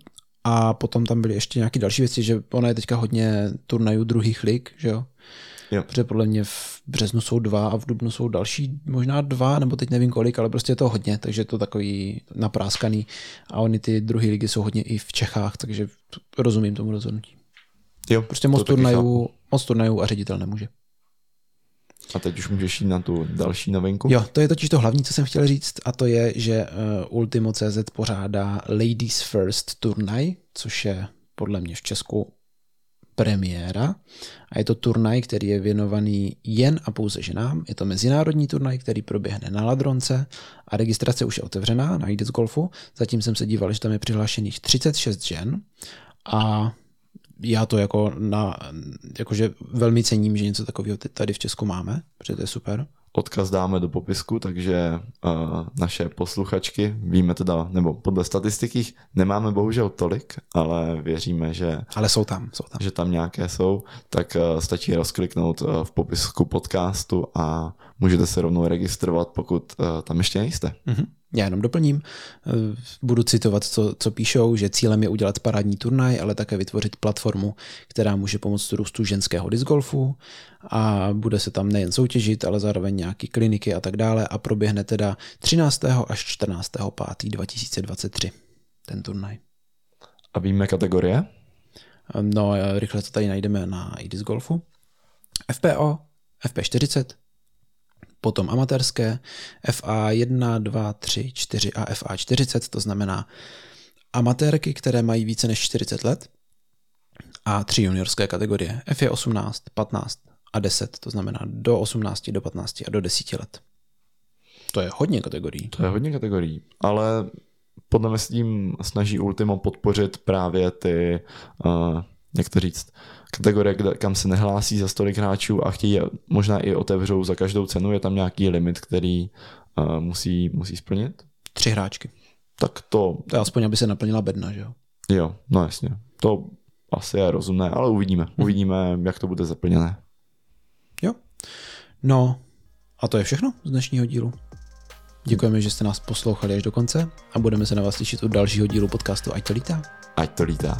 A potom tam byly ještě nějaké další věci, že ona je teďka hodně turnajů druhých lig, že jo? Jo. Protože podle mě v březnu jsou dva a v dubnu jsou další, možná dva, nebo teď nevím kolik, ale prostě je to hodně, takže je to takový napráskaný. A oni ty druhé ligy jsou hodně i v Čechách, takže rozumím tomu rozhodnutí. Jo, prostě moc turnajů, moc turnajů a ředitel nemůže. A teď už můžeš jít na tu další novinku? Jo, to je totiž to hlavní, co jsem chtěl říct, a to je, že uh, Ultimo.cz pořádá Ladies First turnaj, což je podle mě v Česku premiéra. A je to turnaj, který je věnovaný jen a pouze ženám. Je to mezinárodní turnaj, který proběhne na Ladronce a registrace už je otevřená na IDES Golfu. Zatím jsem se díval, že tam je přihlášených 36 žen a já to jako na, jakože velmi cením, že něco takového tady v Česku máme, protože to je super. Odkaz dáme do popisku, takže uh, naše posluchačky, víme teda, nebo podle statistiky nemáme bohužel tolik, ale věříme, že... Ale jsou tam, jsou tam. Že tam nějaké jsou, tak uh, stačí rozkliknout uh, v popisku podcastu a můžete se rovnou registrovat, pokud uh, tam ještě nejste. Mm-hmm. Já jenom doplním, eh, budu citovat, co, co píšou, že cílem je udělat parádní turnaj, ale také vytvořit platformu, která může pomoct růstu ženského discgolfu a bude se tam nejen soutěžit, ale zároveň nějaký kliniky a tak dále a proběhne teda 13. až 14. 5. 2023 ten turnaj. A víme kategorie? No, rychle to tady najdeme na iDisc Golfu. FPO, FP40, potom amatérské, FA 1, 2, 3, 4 a FA 40, to znamená amatérky, které mají více než 40 let a tři juniorské kategorie. F je 18, 15 a 10, to znamená do 18, do 15 a do 10 let. To je hodně kategorií. To je hodně kategorií, ale podle mě s tím snaží Ultimo podpořit právě ty, uh, jak to říct, kategorie, kde, kam se nehlásí za stolik hráčů a chtějí možná i otevřou za každou cenu, je tam nějaký limit, který uh, musí, musí splnit? Tři hráčky. Tak to... To je aspoň, aby se naplnila bedna, že jo? Jo, no jasně. To asi je rozumné, ale uvidíme. Hm. Uvidíme, jak to bude zaplněné. Jo. No, a to je všechno z dnešního dílu. Děkujeme, že jste nás poslouchali až do konce a budeme se na vás těšit u dalšího dílu podcastu Ať to lítá. Ať to lítá.